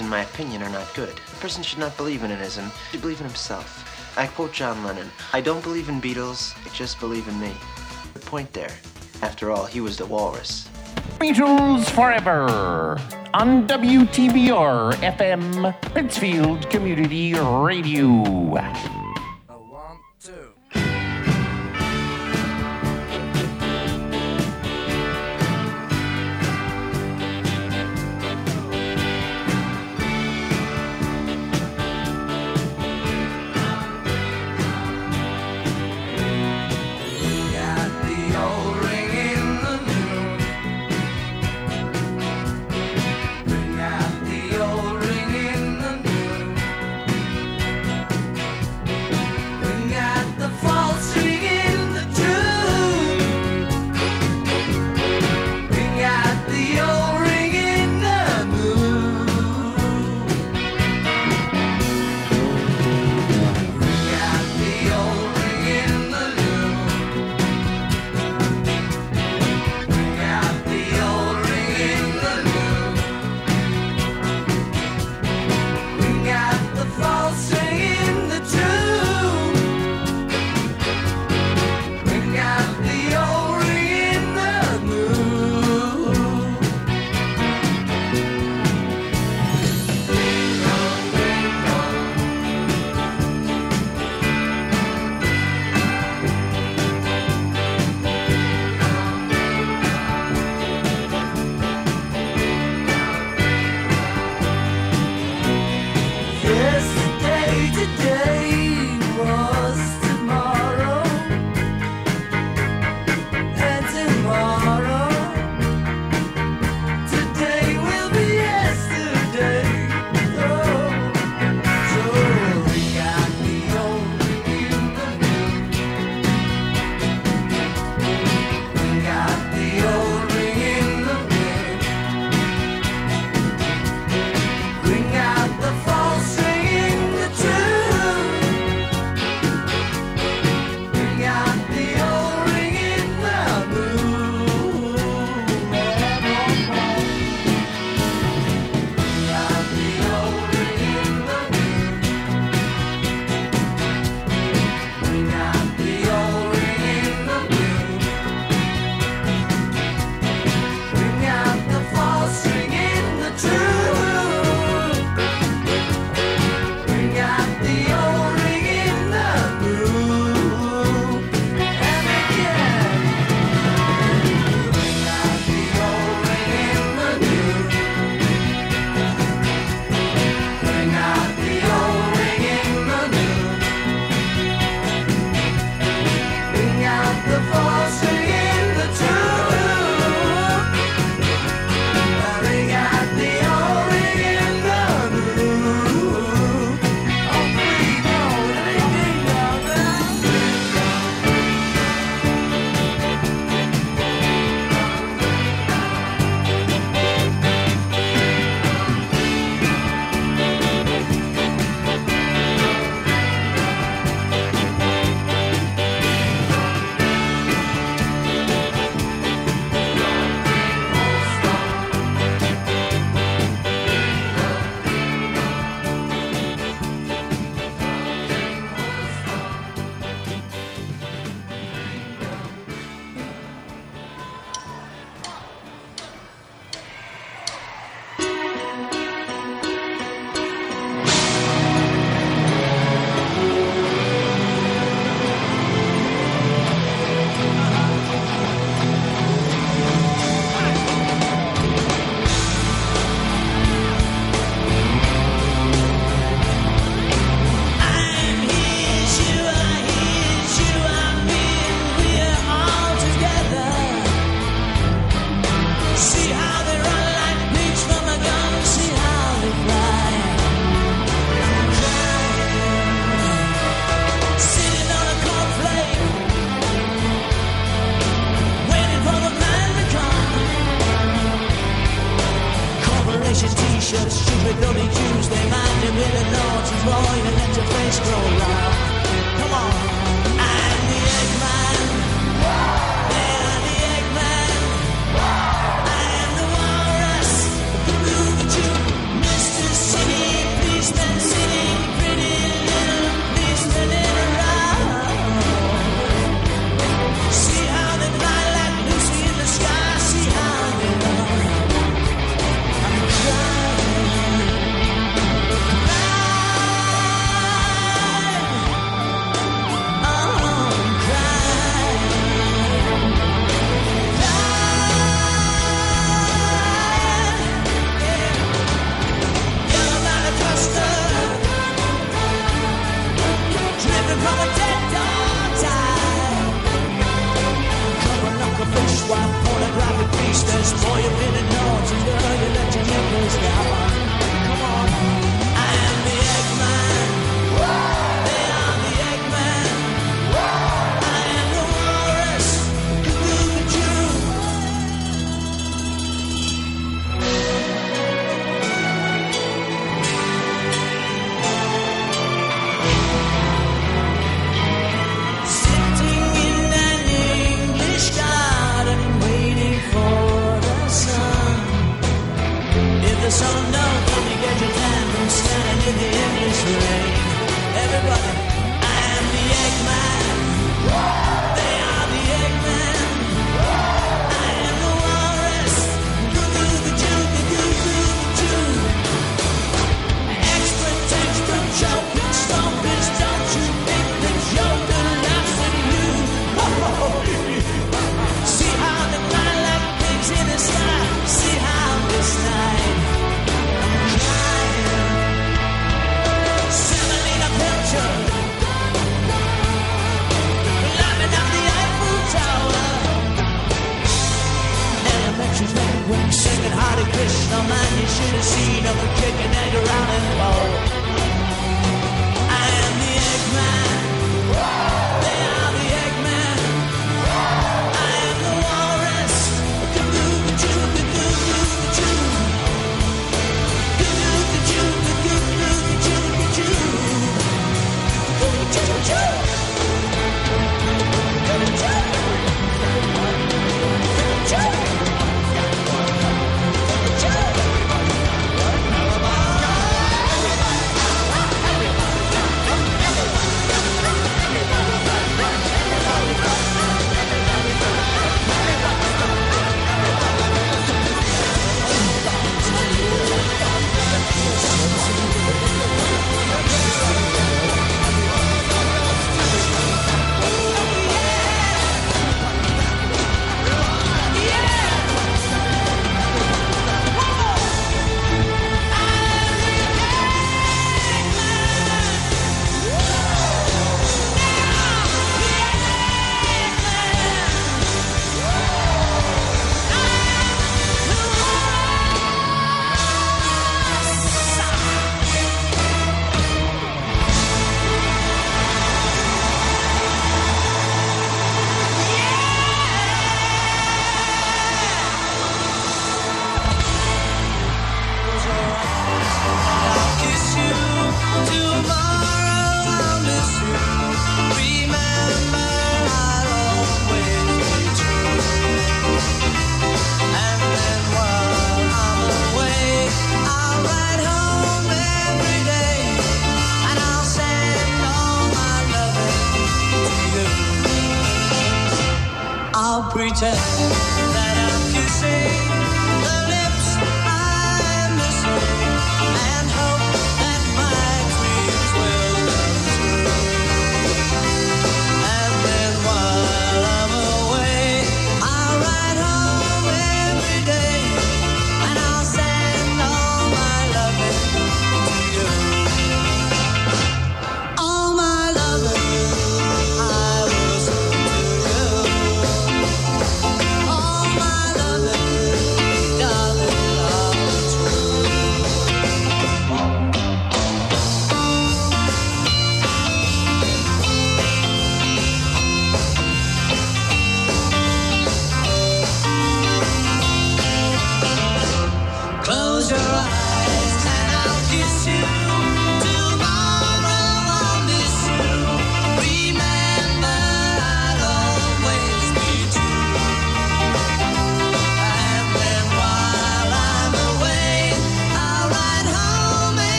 in my opinion, are not good. A person should not believe in an ism, he should believe in himself. I quote John Lennon I don't believe in Beatles, I just believe in me. The point there. After all, he was the walrus. Beatles Forever on WTBR FM, Pittsfield Community Radio.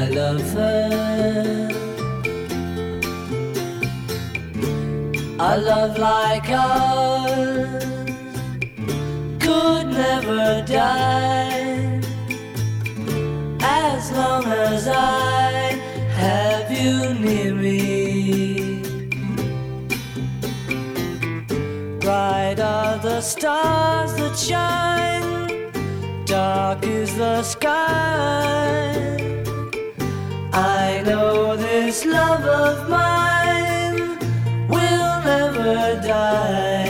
I love her. A love like ours could never die as long as I have you near me. Bright are the stars that shine, dark is the sky. Know this love of mine will never die,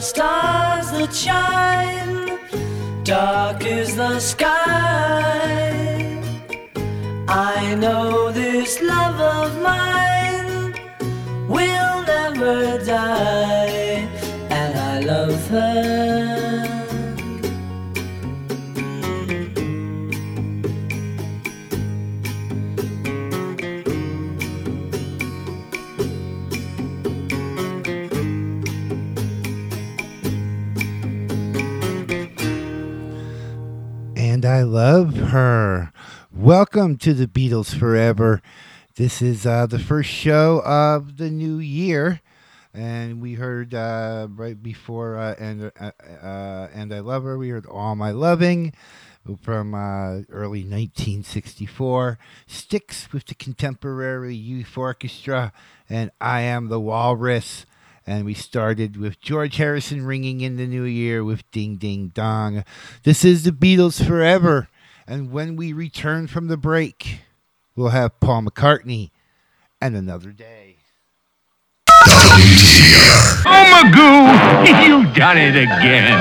stars that shine, dark is the sky. I know this love of mine will never die, and I love her. I love her. Welcome to the Beatles Forever. This is uh, the first show of the new year, and we heard uh, right before uh, and uh, uh, and I love her. We heard All My Loving from uh, early 1964. Styx with the Contemporary Youth Orchestra, and I Am the Walrus. And we started with George Harrison ringing in the new year with Ding Ding Dong. This is the Beatles Forever. And when we return from the break, we'll have Paul McCartney and another day. Oh, Magoo, you've done it again.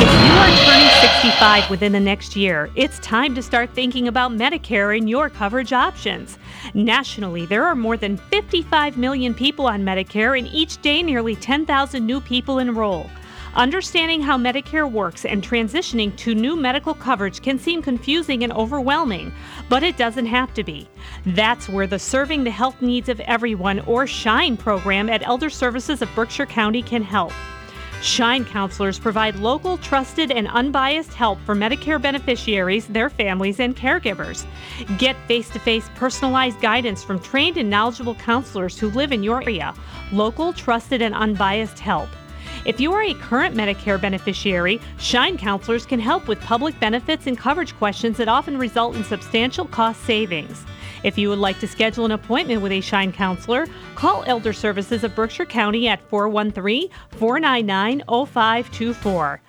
If you are turning 65 within the next year, it's time to start thinking about Medicare and your coverage options. Nationally, there are more than 55 million people on Medicare, and each day nearly 10,000 new people enroll. Understanding how Medicare works and transitioning to new medical coverage can seem confusing and overwhelming, but it doesn't have to be. That's where the Serving the Health Needs of Everyone or SHINE program at Elder Services of Berkshire County can help. Shine counselors provide local, trusted, and unbiased help for Medicare beneficiaries, their families, and caregivers. Get face to face personalized guidance from trained and knowledgeable counselors who live in your area. Local, trusted, and unbiased help. If you are a current Medicare beneficiary, Shine counselors can help with public benefits and coverage questions that often result in substantial cost savings. If you would like to schedule an appointment with a Shine counselor, call Elder Services of Berkshire County at 413 499 0524.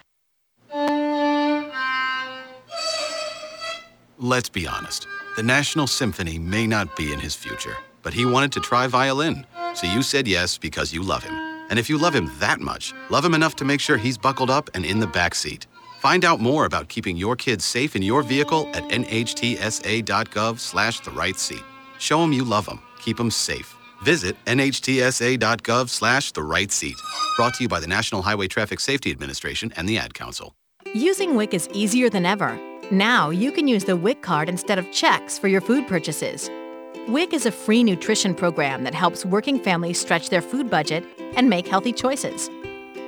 Let's be honest. The National Symphony may not be in his future, but he wanted to try violin. So you said yes because you love him. And if you love him that much, love him enough to make sure he's buckled up and in the back seat. Find out more about keeping your kids safe in your vehicle at nhtsa.gov slash the right seat. Show them you love them. Keep them safe. Visit nhtsa.gov slash the right seat. Brought to you by the National Highway Traffic Safety Administration and the Ad Council. Using WIC is easier than ever. Now you can use the WIC card instead of checks for your food purchases. WIC is a free nutrition program that helps working families stretch their food budget and make healthy choices.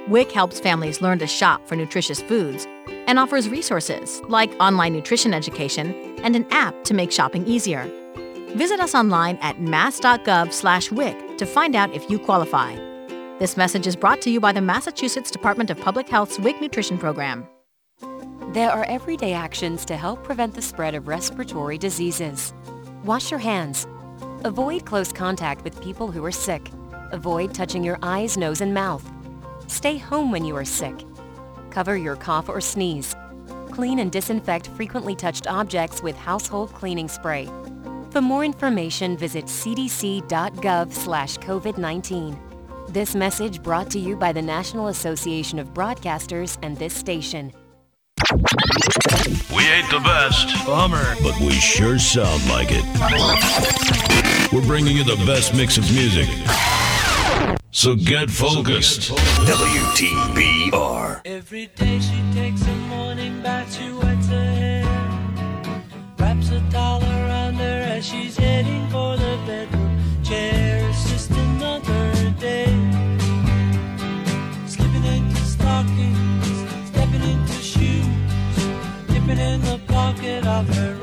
WIC helps families learn to shop for nutritious foods and offers resources like online nutrition education and an app to make shopping easier. Visit us online at mass.gov/wic to find out if you qualify. This message is brought to you by the Massachusetts Department of Public Health's WIC Nutrition Program. There are everyday actions to help prevent the spread of respiratory diseases. Wash your hands. Avoid close contact with people who are sick. Avoid touching your eyes, nose, and mouth. Stay home when you are sick. Cover your cough or sneeze. Clean and disinfect frequently touched objects with household cleaning spray. For more information, visit cdc.gov slash COVID-19. This message brought to you by the National Association of Broadcasters and this station. We ain't the best. Bummer. But we sure sound like it. We're bringing you the best mix of music. So get focused. WTBR. Every day she takes a morning bath, she wets her hair. Wraps a towel around her as she's heading for the bedroom chair. It's just another day. Slipping into stockings, stepping into shoes, dipping in the pocket of her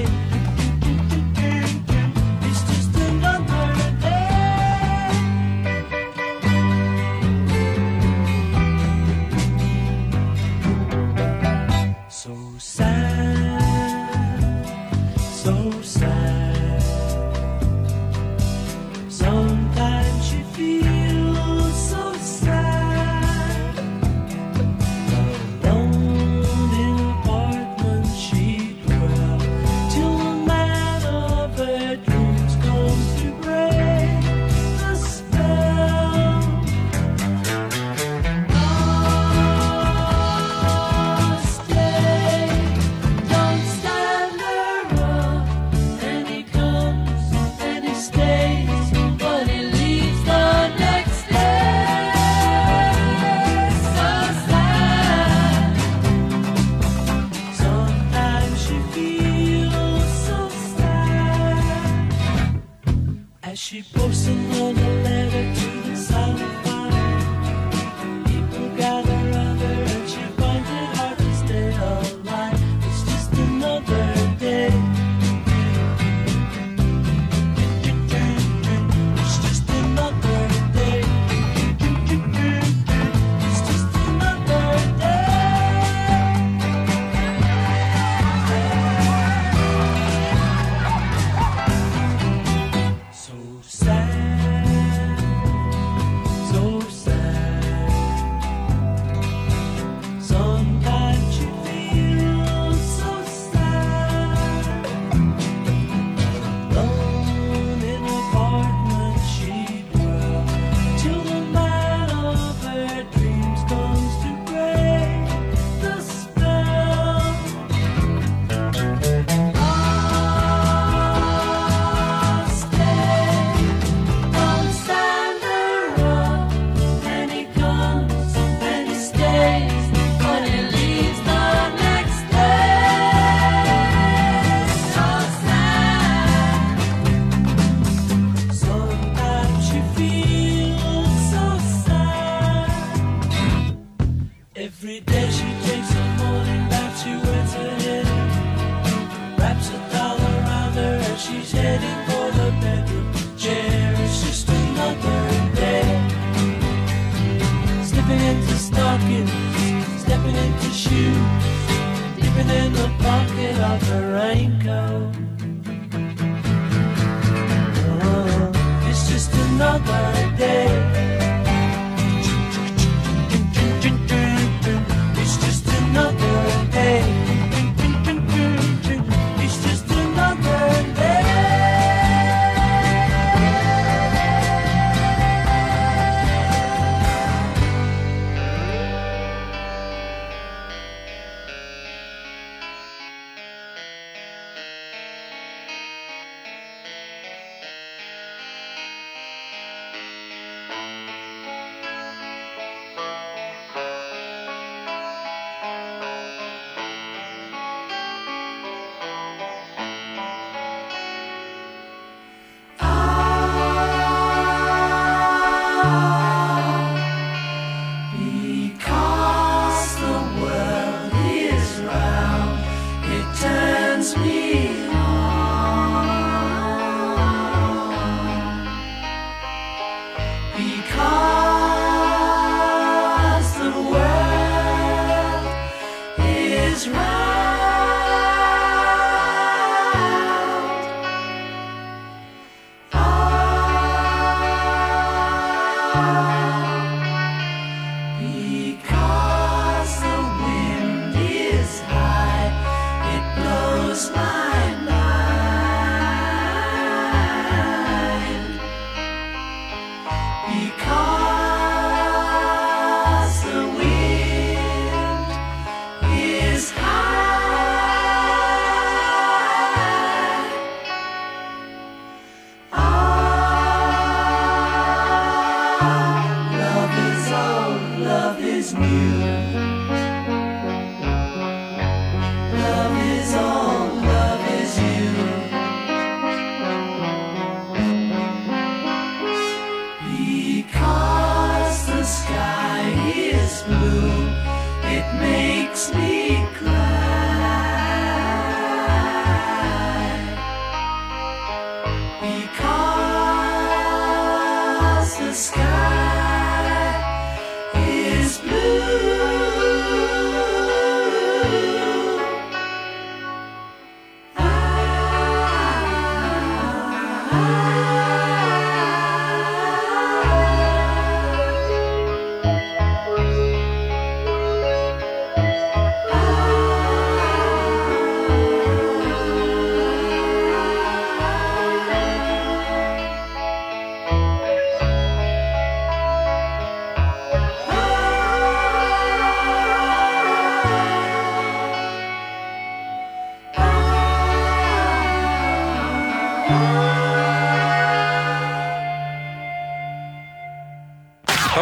posting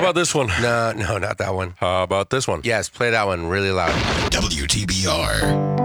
about this one? No, no, not that one. How about this one? Yes, play that one really loud. WTBR.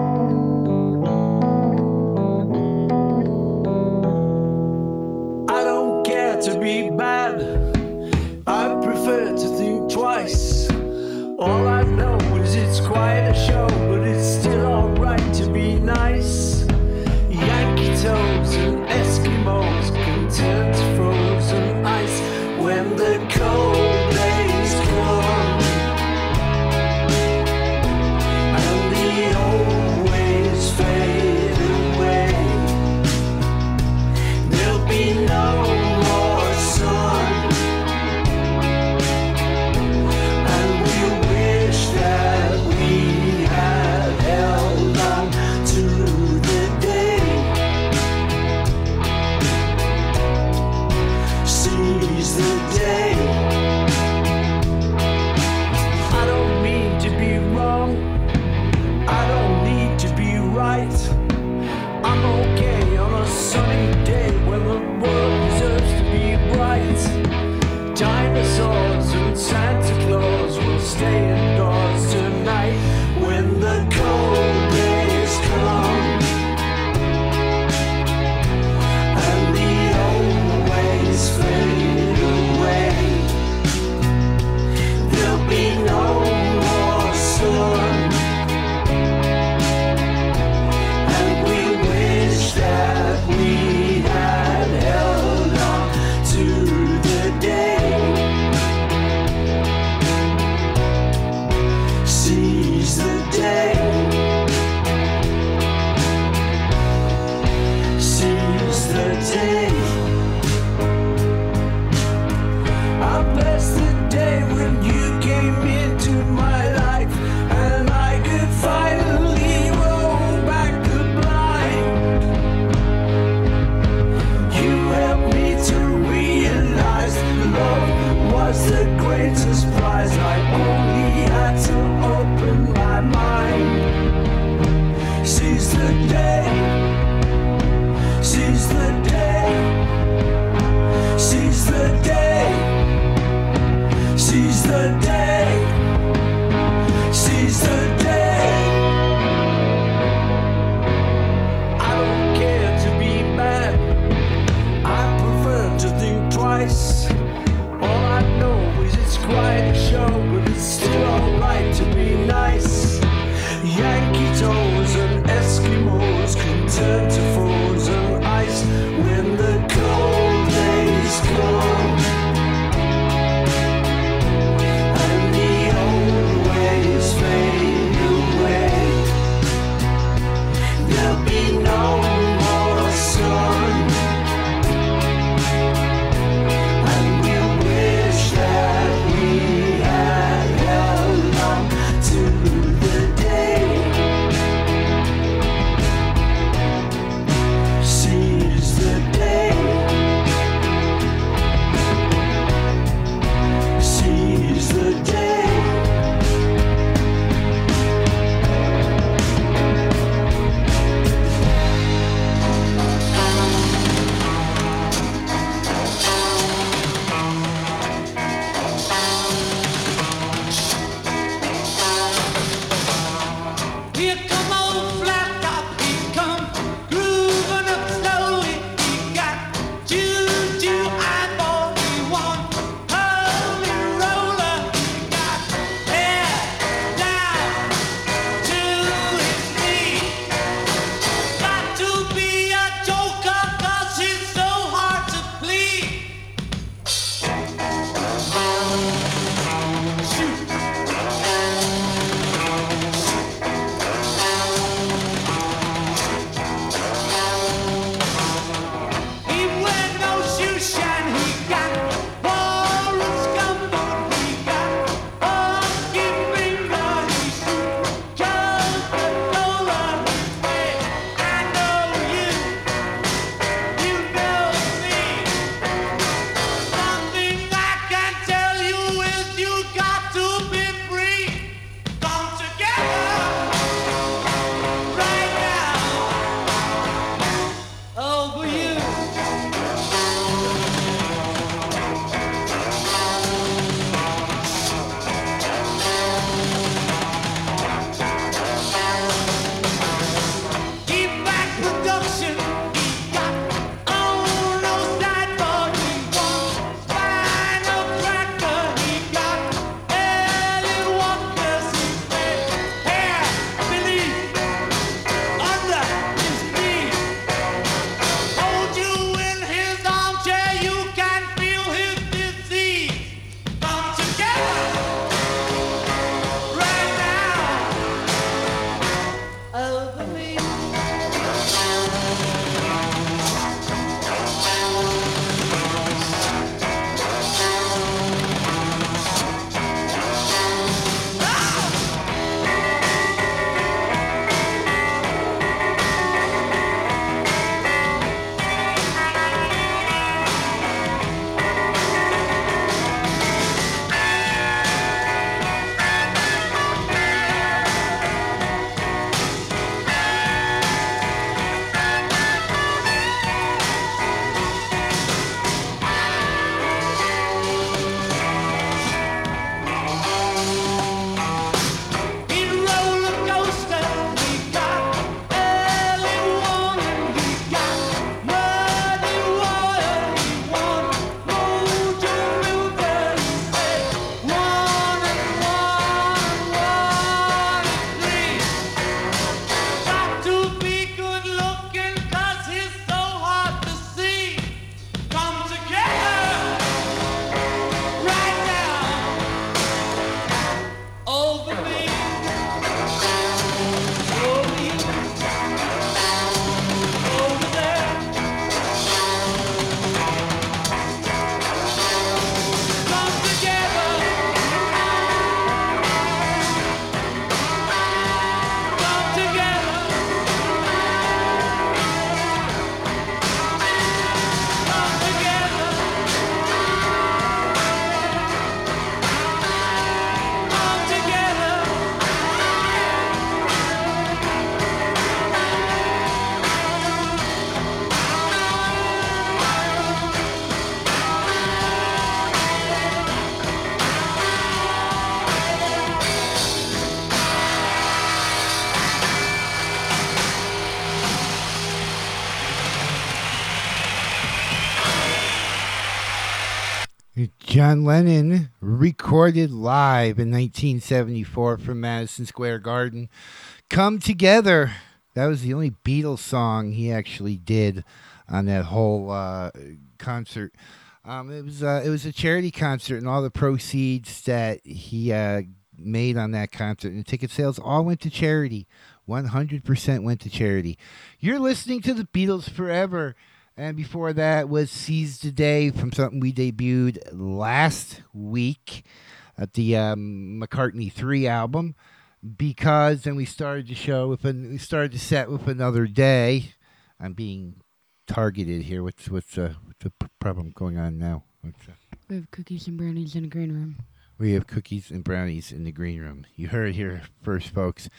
John Lennon recorded live in 1974 from Madison Square Garden. Come Together. That was the only Beatles song he actually did on that whole uh, concert. Um, it was uh, it was a charity concert, and all the proceeds that he uh, made on that concert and ticket sales all went to charity. One hundred percent went to charity. You're listening to the Beatles forever. And before that was Seize the Day from something we debuted last week at the um, McCartney 3 album. Because then we started the show with an, we started the set with another day. I'm being targeted here. What's what's uh, what's the problem going on now? What's, uh, We have cookies and brownies in the green room. we have cookies and brownies in the green room. You heard it here first, folks.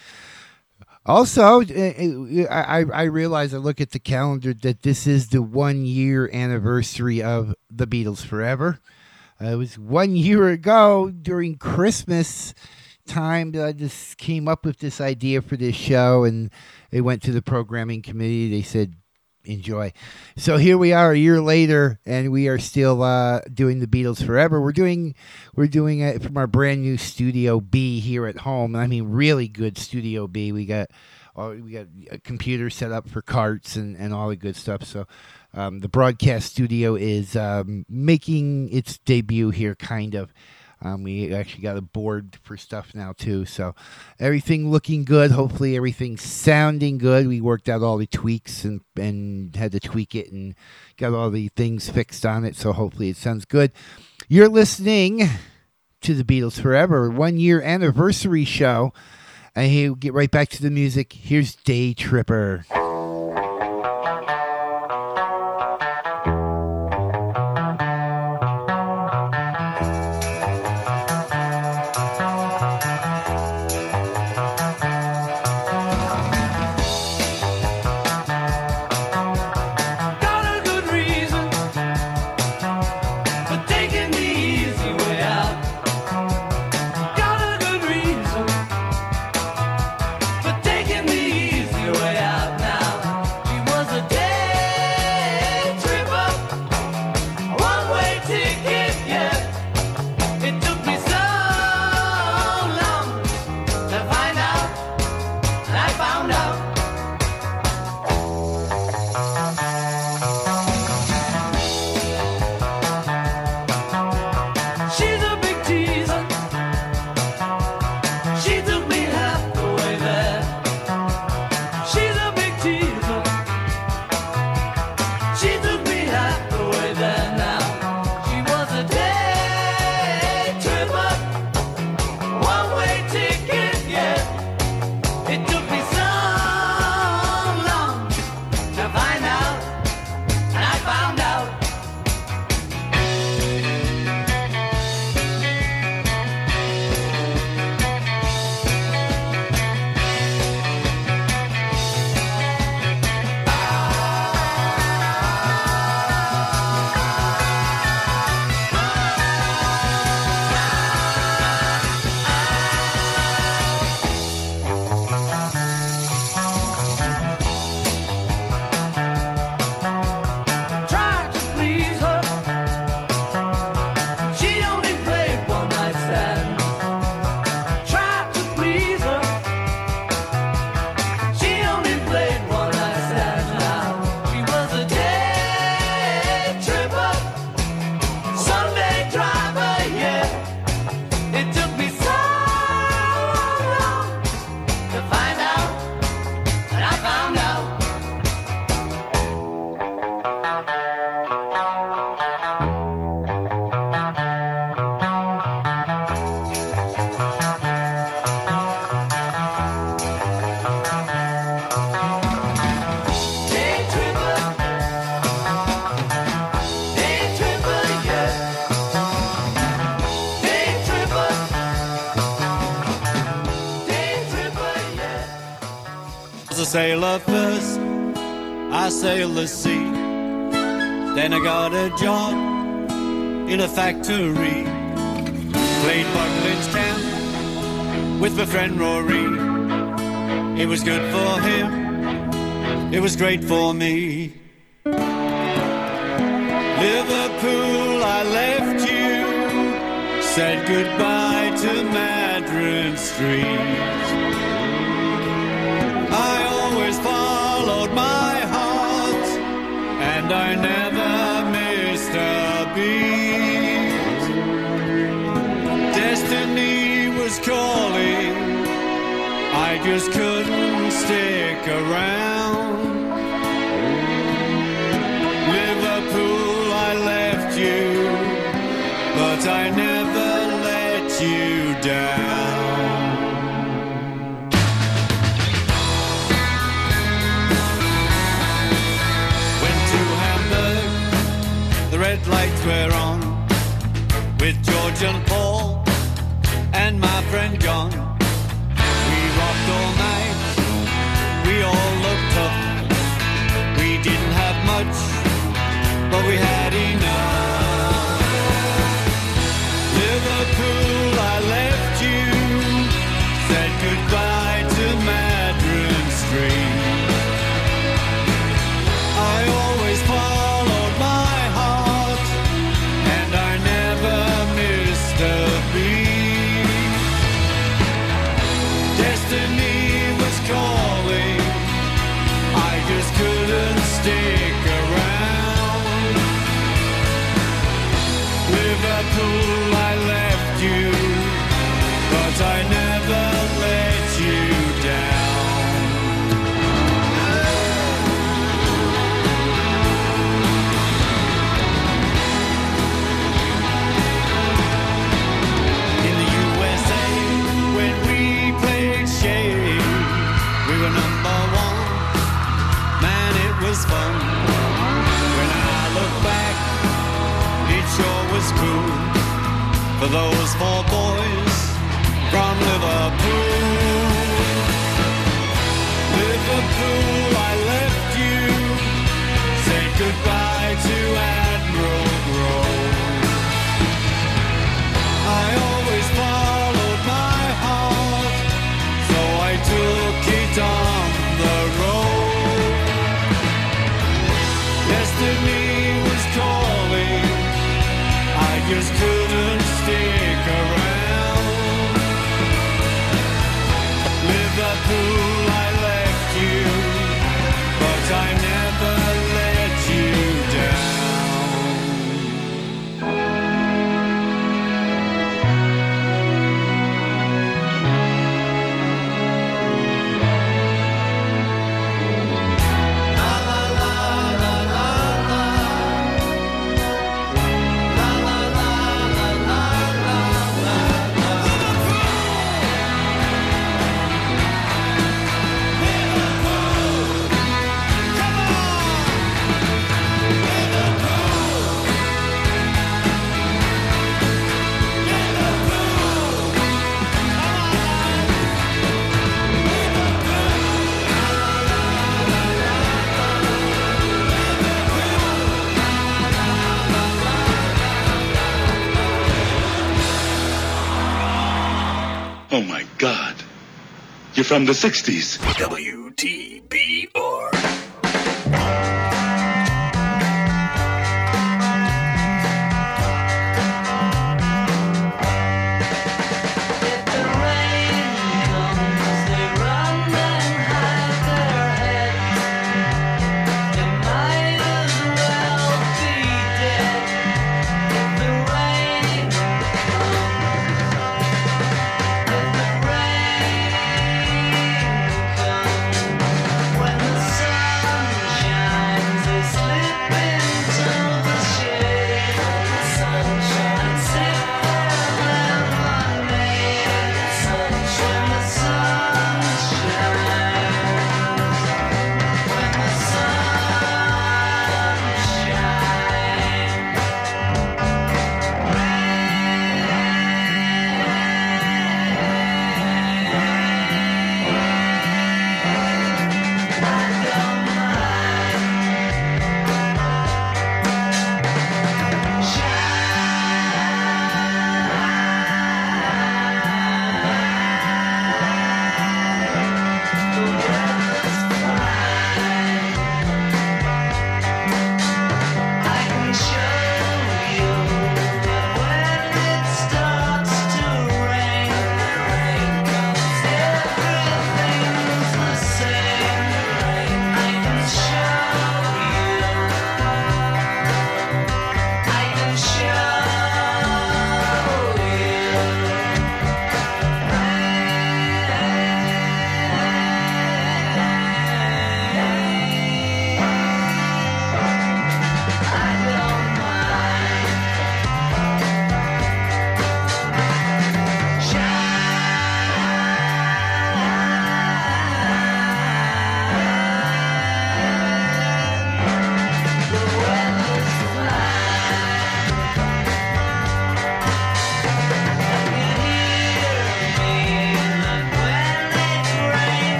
Also, uh, I, I realize I look at the calendar that this is the one year anniversary of the Beatles Forever. Uh, it was one year ago during Christmas time that I just came up with this idea for this show, and it went to the programming committee. They said, enjoy. So here we are a year later, and we are still uh, doing the Beatles forever. We're doing we're doing it from our brand new Studio B here at home. I mean, really good Studio B. We got uh, we got a computer set up for carts and, and all the good stuff. So um, the broadcast studio is um, making its debut here, kind of. Um, we actually got a board for stuff now too, so everything looking good. Hopefully, everything's sounding good. We worked out all the tweaks and and had to tweak it and got all the things fixed on it. So hopefully, it sounds good. You're listening to the Beatles Forever one year anniversary show. And we'll get right back to the music. Here's Day Tripper. Sailor first. I sailed the sea. Then I got a job in a factory. Played Butlins Camp with my friend Rory. It was good for him. It was great for me. Liverpool, I left you said goodbye to Madryn Street. And I never missed a beat. Destiny was calling, I just couldn't stick around. Liverpool, I left you, but I never let you down. Were on, with George and Paul and my friend John. We rocked all night, we all looked tough. We didn't have much, but we had enough. Liverpool, was cool for those four boys from Liverpool. Liverpool, I left you, said goodbye to Admiral Grove. I always followed I just You're from the 60s. WTBR.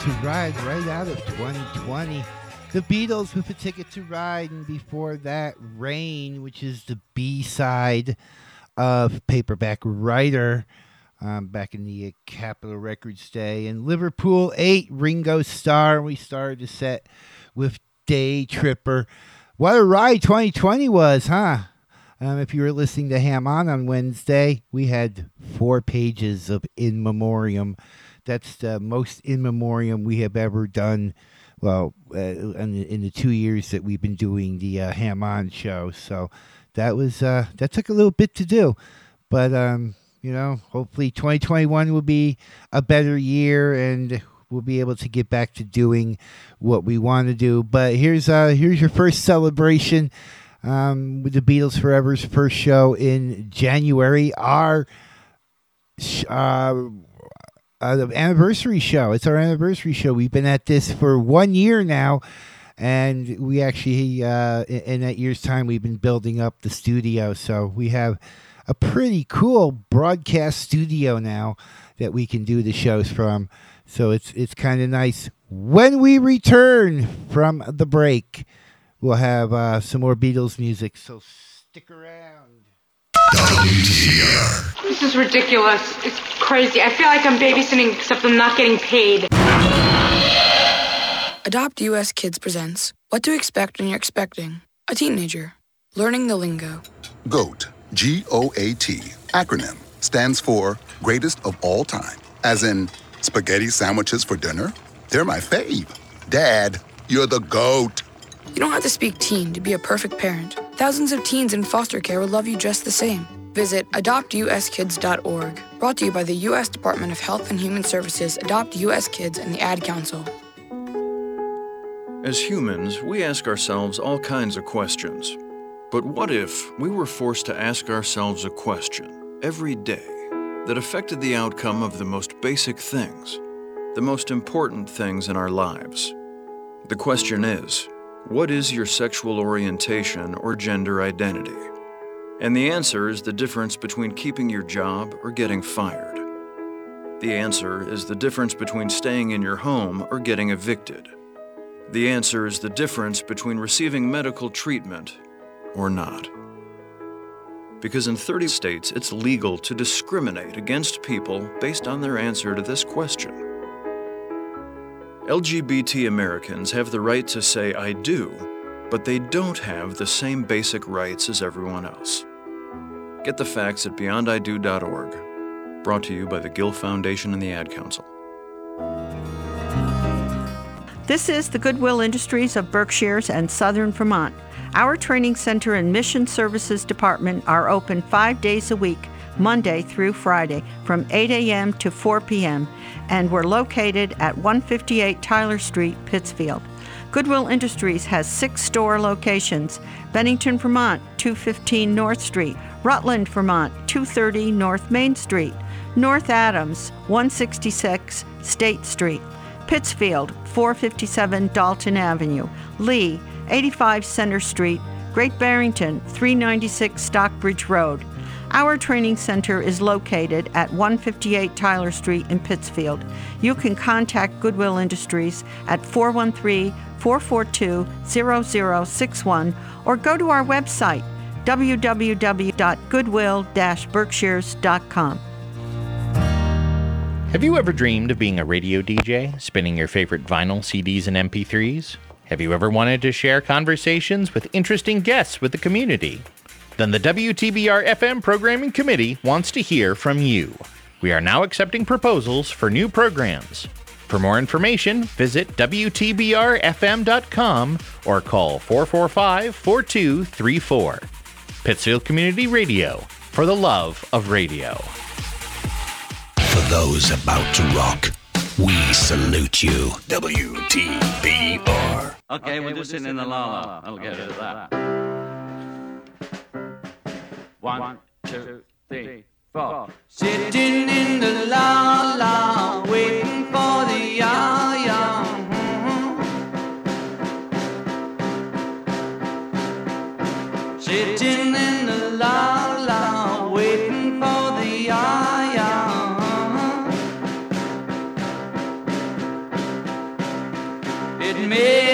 To Ride right out of 2020. The Beatles with a Ticket to Ride, and before that, Rain, which is the B side of Paperback Writer um, back in the uh, Capitol Records day. And Liverpool 8, Ringo Starr. We started the set with Day Tripper. What a ride 2020 was, huh? Um, if you were listening to Ham On on Wednesday, we had four pages of In Memoriam. That's the most In Memoriam we have ever done. Well, uh, in, the, in the two years that we've been doing the uh, Ham On show, so that was uh, that took a little bit to do, but um, you know, hopefully 2021 will be a better year and we'll be able to get back to doing what we want to do. But here's uh here's your first celebration um, with the Beatles Forever's first show in January. Our uh, uh, the anniversary show. It's our anniversary show. We've been at this for one year now, and we actually uh, in, that year's time we've been building up the studio. So we have a pretty cool broadcast studio now that we can do the shows from. So it's it's kind of nice. When we return from the break, we'll have uh, some more Beatles music. So stick around. This is ridiculous. It's crazy. I feel like I'm babysitting, except I'm not getting paid. Adopt US Kids presents What to Expect When You're Expecting a Teenager. Learning the Lingo. GOAT, G O A T, acronym, stands for Greatest of All Time. As in, spaghetti sandwiches for dinner? They're my fave. Dad, you're the GOAT. You don't have to speak teen to be a perfect parent. Thousands of teens in foster care will love you just the same. Visit adoptuskids.org. Brought to you by the U.S. Department of Health and Human Services, Adopt U.S. Kids, and the Ad Council. As humans, we ask ourselves all kinds of questions. But what if we were forced to ask ourselves a question every day that affected the outcome of the most basic things, the most important things in our lives? The question is what is your sexual orientation or gender identity? And the answer is the difference between keeping your job or getting fired. The answer is the difference between staying in your home or getting evicted. The answer is the difference between receiving medical treatment or not. Because in 30 states, it's legal to discriminate against people based on their answer to this question. LGBT Americans have the right to say, I do, but they don't have the same basic rights as everyone else. Get the facts at beyondido.org. Brought to you by the Gill Foundation and the Ad Council. This is the Goodwill Industries of Berkshires and Southern Vermont. Our training center and mission services department are open five days a week Monday through Friday from 8 a.m. to 4 p.m. and we're located at 158 Tyler Street, Pittsfield. Goodwill Industries has six store locations Bennington, Vermont, 215 North Street, Rutland, Vermont, 230 North Main Street, North Adams, 166 State Street, Pittsfield, 457 Dalton Avenue, Lee, 85 Center Street, Great Barrington, 396 Stockbridge Road. Our training center is located at 158 Tyler Street in Pittsfield. You can contact Goodwill Industries at 413 442 0061 or go to our website www.goodwill berkshires.com. Have you ever dreamed of being a radio DJ, spinning your favorite vinyl, CDs, and MP3s? Have you ever wanted to share conversations with interesting guests with the community? Then the WTBR FM Programming Committee wants to hear from you. We are now accepting proposals for new programs. For more information, visit WTBRFM.com or call 445 4234. Pittsfield Community Radio, for the love of radio. For those about to rock, we salute you. WTBR. Okay, we'll just sitting in the la la. I'll get rid of that. One, two, three, four. Sitting in the la la, waiting for the ya ya. Sitting in the la la, waiting for the ya ya. It may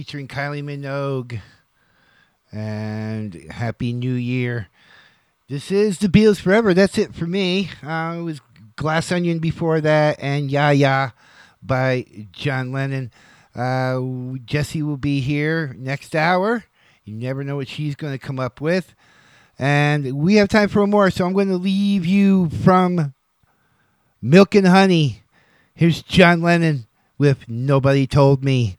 featuring Kylie Minogue. And Happy New Year. This is The Beatles Forever. That's it for me. Uh, it was Glass Onion before that and Ya Ya by John Lennon. Uh, Jesse will be here next hour. You never know what she's going to come up with. And we have time for more, so I'm going to leave you from Milk and Honey. Here's John Lennon with Nobody Told Me.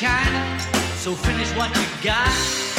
China, so finish what you got.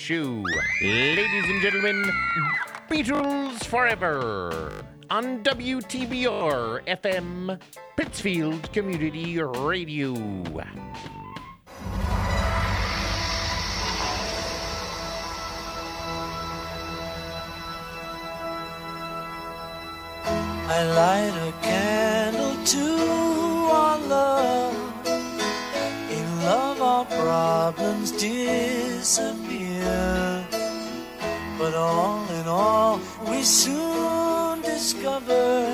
shoe. Ladies and gentlemen, Beatles Forever on WTBR FM, Pittsfield Community Radio. I light a candle to our love. In love, our problems disappear. But all in all, we soon discover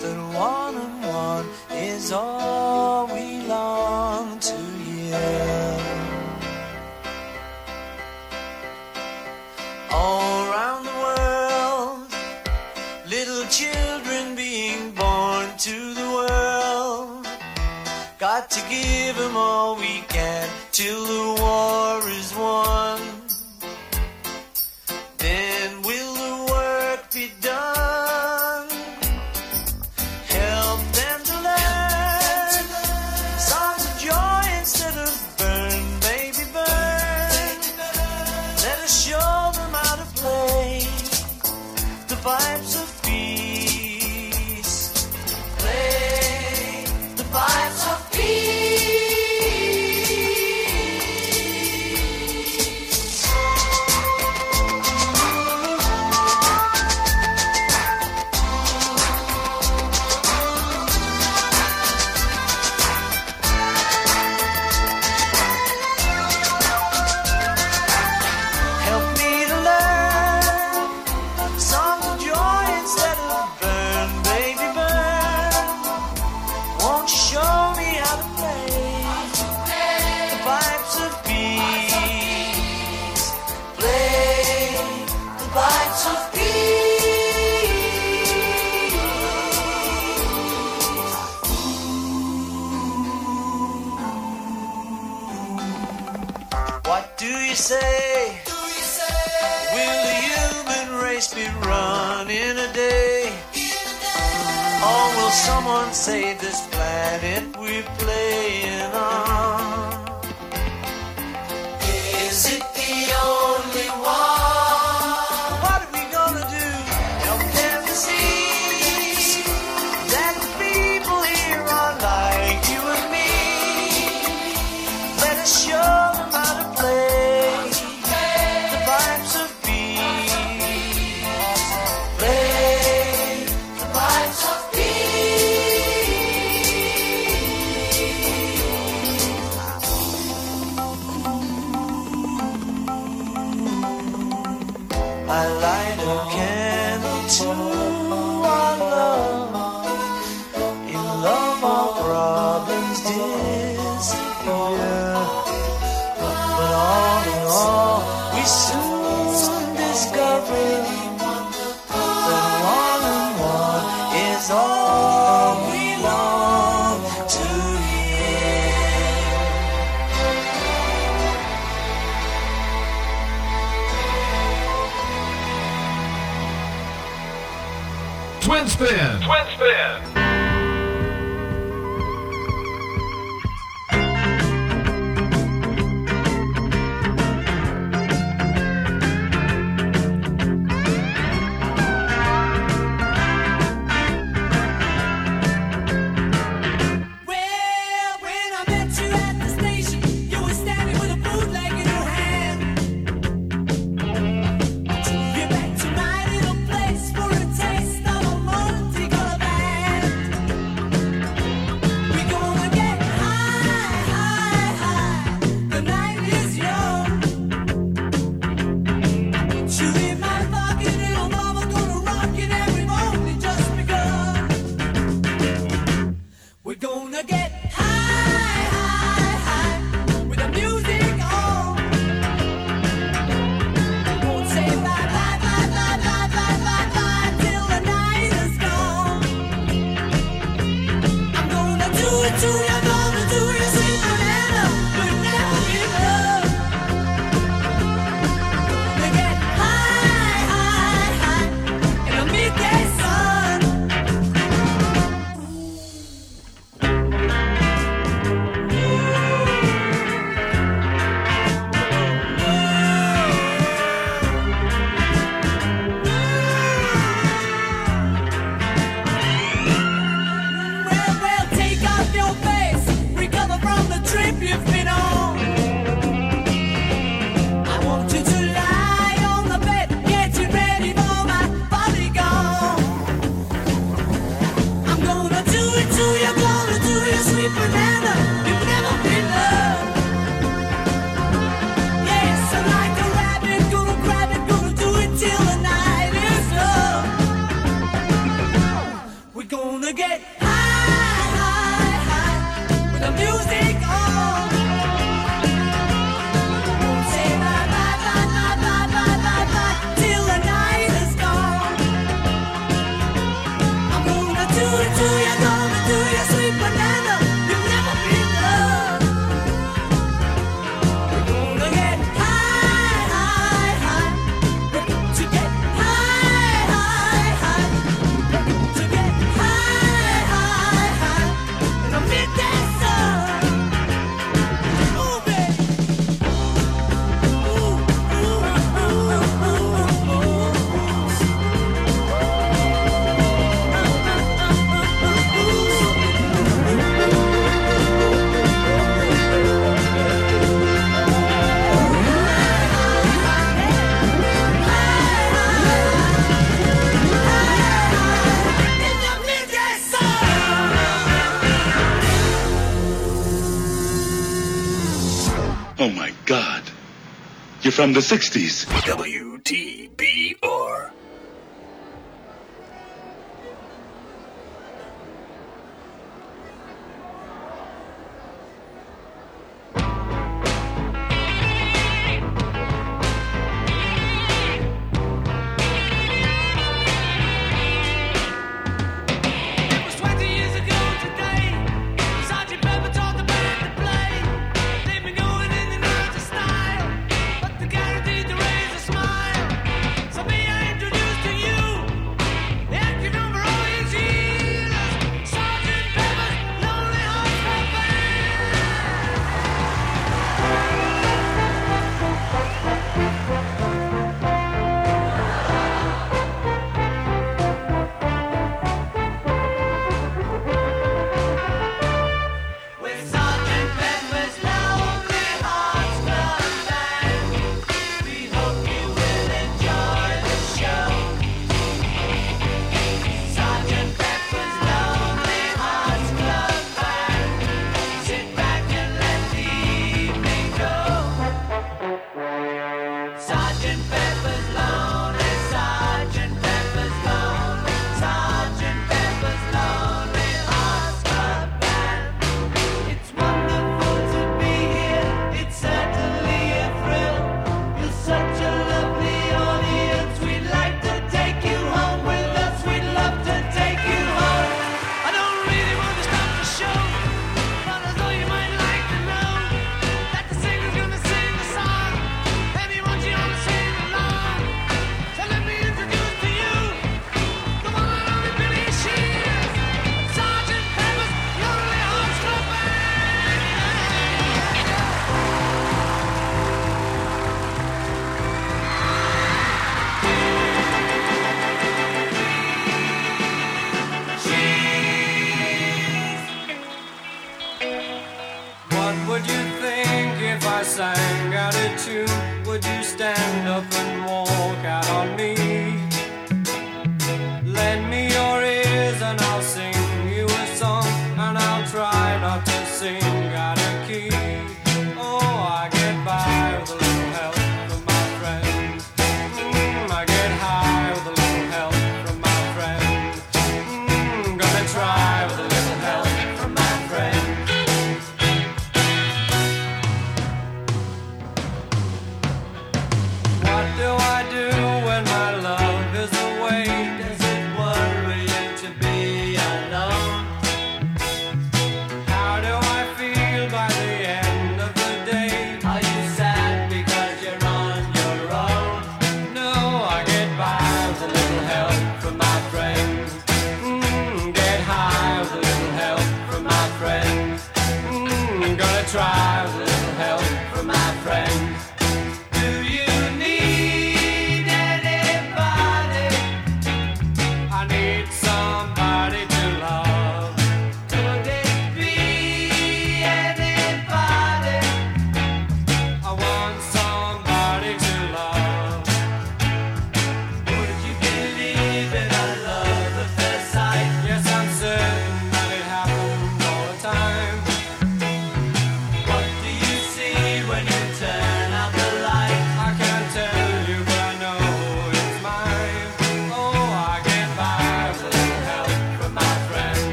that one and one is all we long to hear. All around the world, little children being born to the world. Got to give them all we can till the war. From the 60s.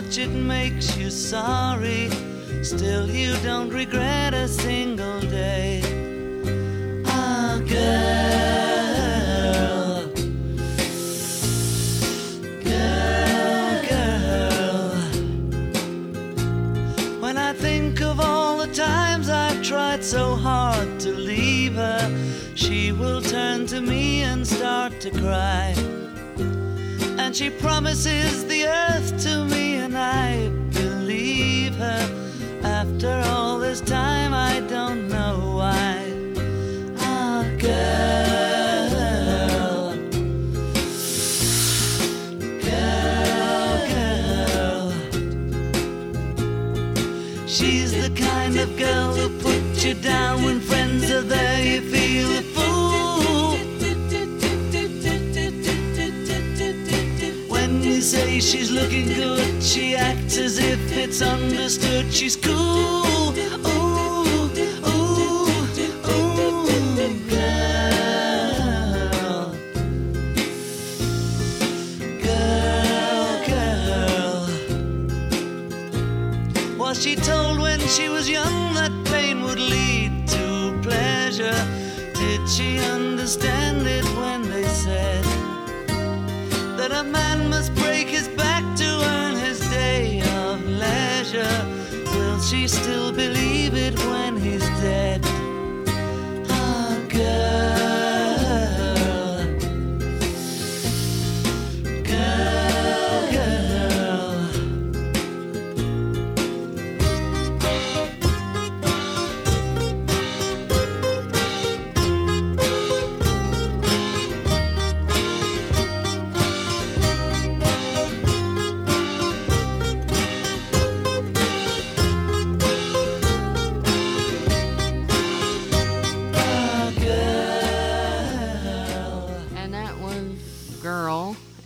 Much it makes you sorry. Still, you don't regret a single day. Ah, girl. Girl, girl. When I think of all the times I've tried so hard to leave her, she will turn to me and start to cry. And she promises the earth to me, and I believe her. After all this time, I don't know why. Ah, girl. Girl, girl. She's the kind of girl who puts you down when friends are there. You feel a fool. When you say she's looking good, she acts as if it's understood. She's cool.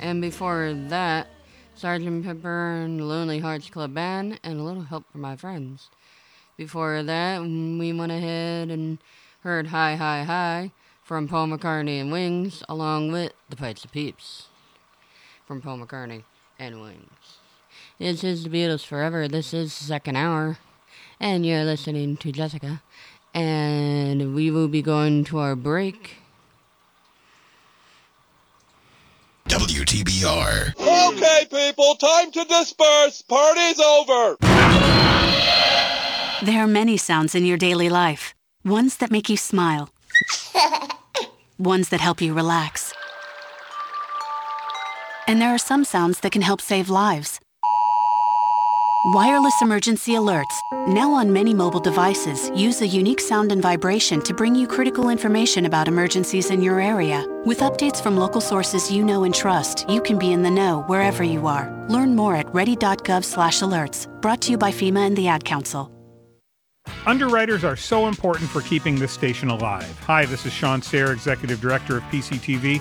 And before that, Sergeant Pepper and Lonely Hearts Club Band and a little help from my friends. Before that, we went ahead and heard Hi Hi Hi from Paul McCartney and Wings, along with The Pipes of Peace from Paul McCartney and Wings. This is The Beatles Forever. This is the second hour. And you're listening to Jessica. And we will be going to our break. WTBR. Okay, people, time to disperse. Party's over. There are many sounds in your daily life. Ones that make you smile. Ones that help you relax. And there are some sounds that can help save lives. Wireless emergency alerts, now on many mobile devices, use a unique sound and vibration to bring you critical information about emergencies in your area. With updates from local sources you know and trust, you can be in the know wherever you are. Learn more at ready.gov/alerts. Brought to you by FEMA and the Ad Council. Underwriters are so important for keeping this station alive. Hi, this is Shawn Serre, Executive Director of PCTV.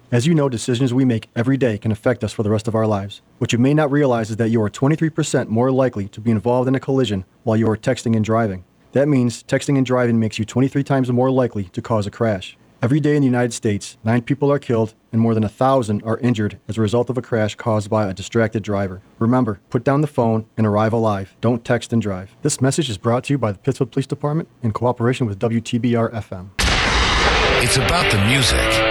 As you know, decisions we make every day can affect us for the rest of our lives. What you may not realize is that you are 23% more likely to be involved in a collision while you are texting and driving. That means texting and driving makes you 23 times more likely to cause a crash. Every day in the United States, nine people are killed and more than a thousand are injured as a result of a crash caused by a distracted driver. Remember, put down the phone and arrive alive. Don't text and drive. This message is brought to you by the Pittsfield Police Department in cooperation with WTBR FM. It's about the music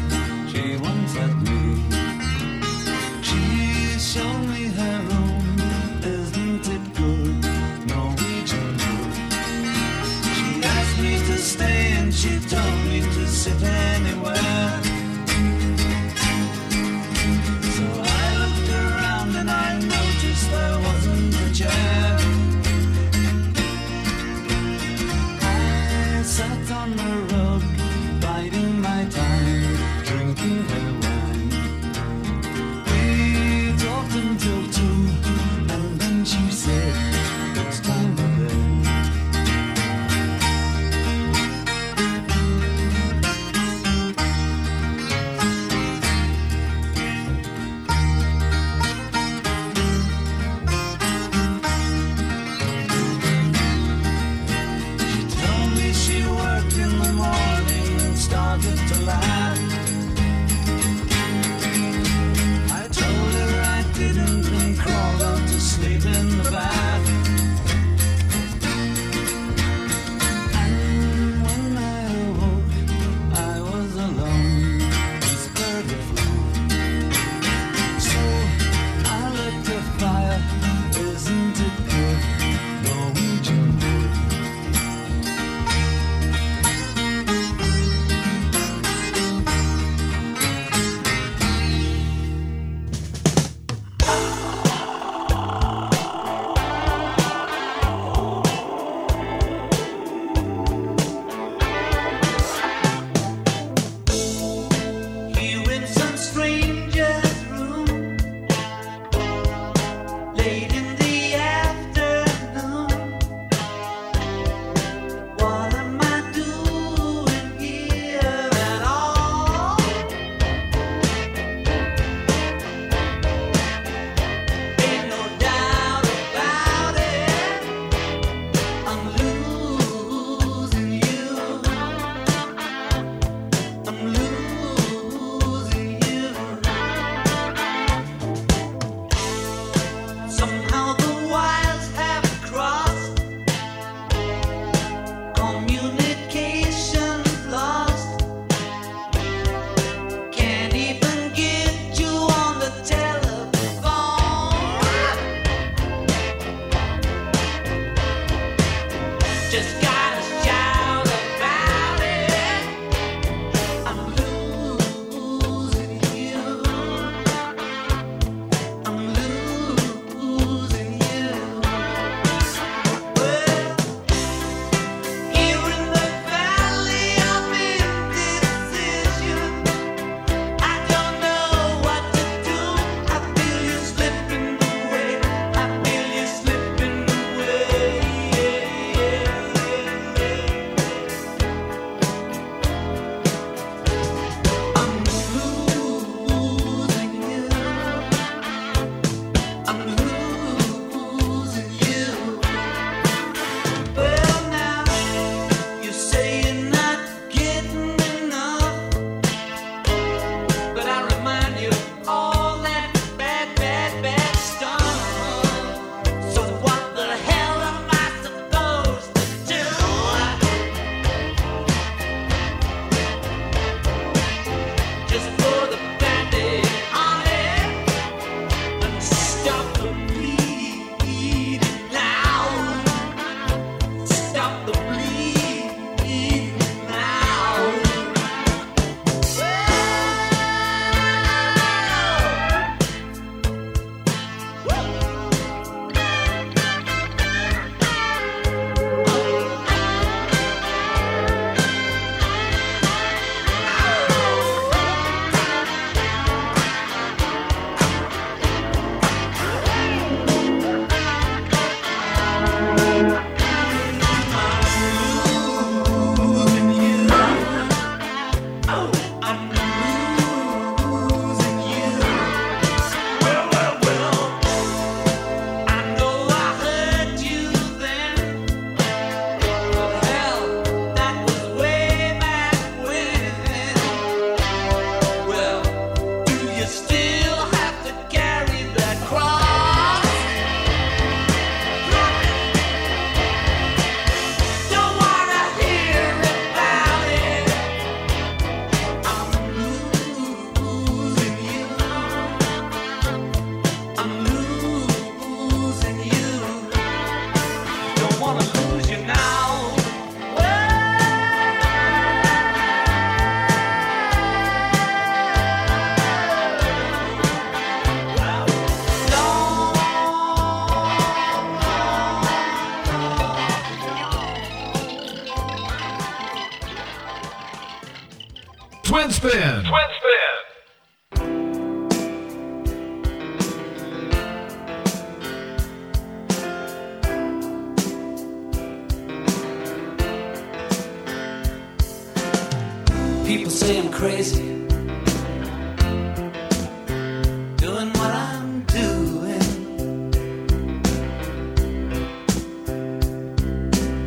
don't need to sit anywhere.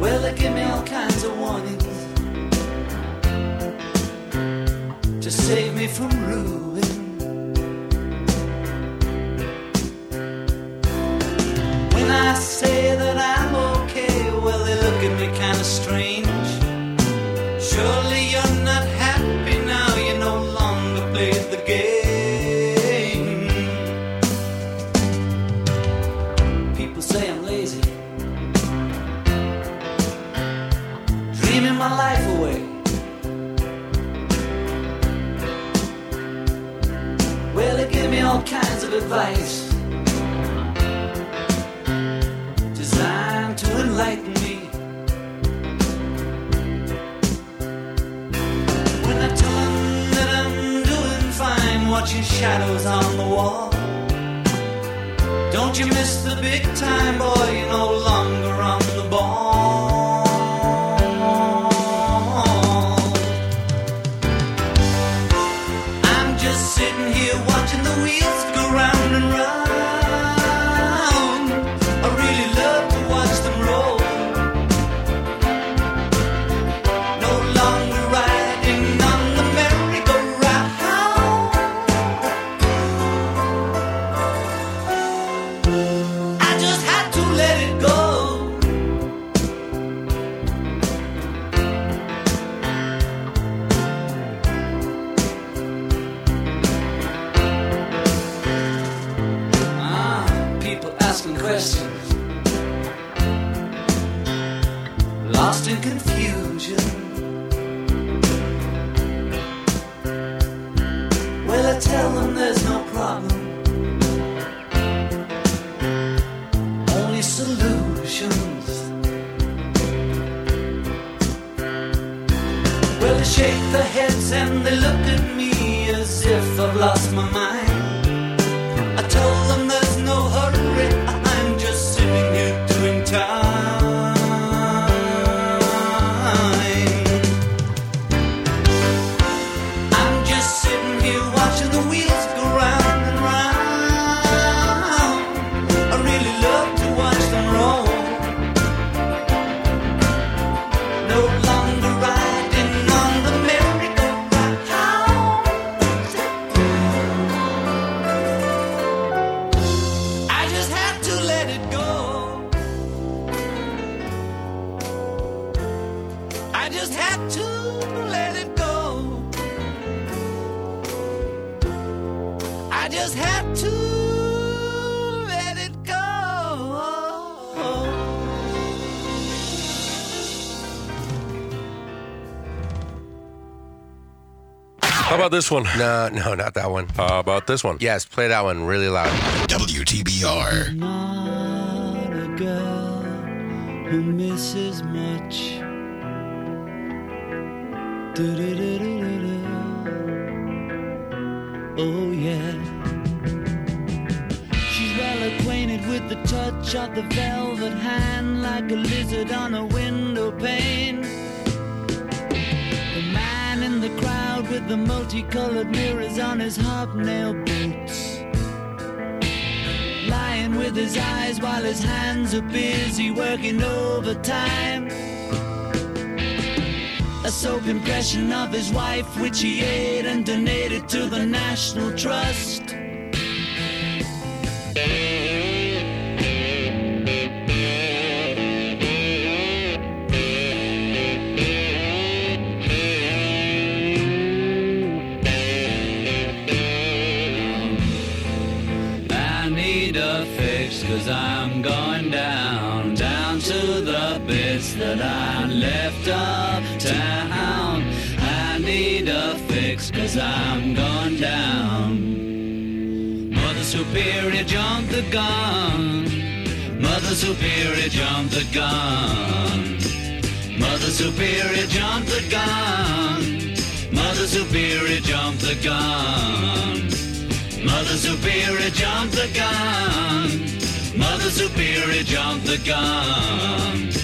Well, they give me all kinds of warnings to save me from ruin. Shadows on the wall. Don't you miss the big time, boy? You're no longer about this one? No, no, not that one. How about this one? Yes, play that one really loud. WTBR. Not a girl who misses much. Multicolored mirrors on his hobnail boots. Lying with his eyes while his hands are busy working overtime. A soap impression of his wife, which he ate and donated to the National Trust. I'm going down. Mother Superior jumped the gun. Mother Superior jumped the gun. Mother Superior jumped the gun. Mother Superior jumped the gun. Mother Superior jumped the gun. Mother Superior jumped the gun.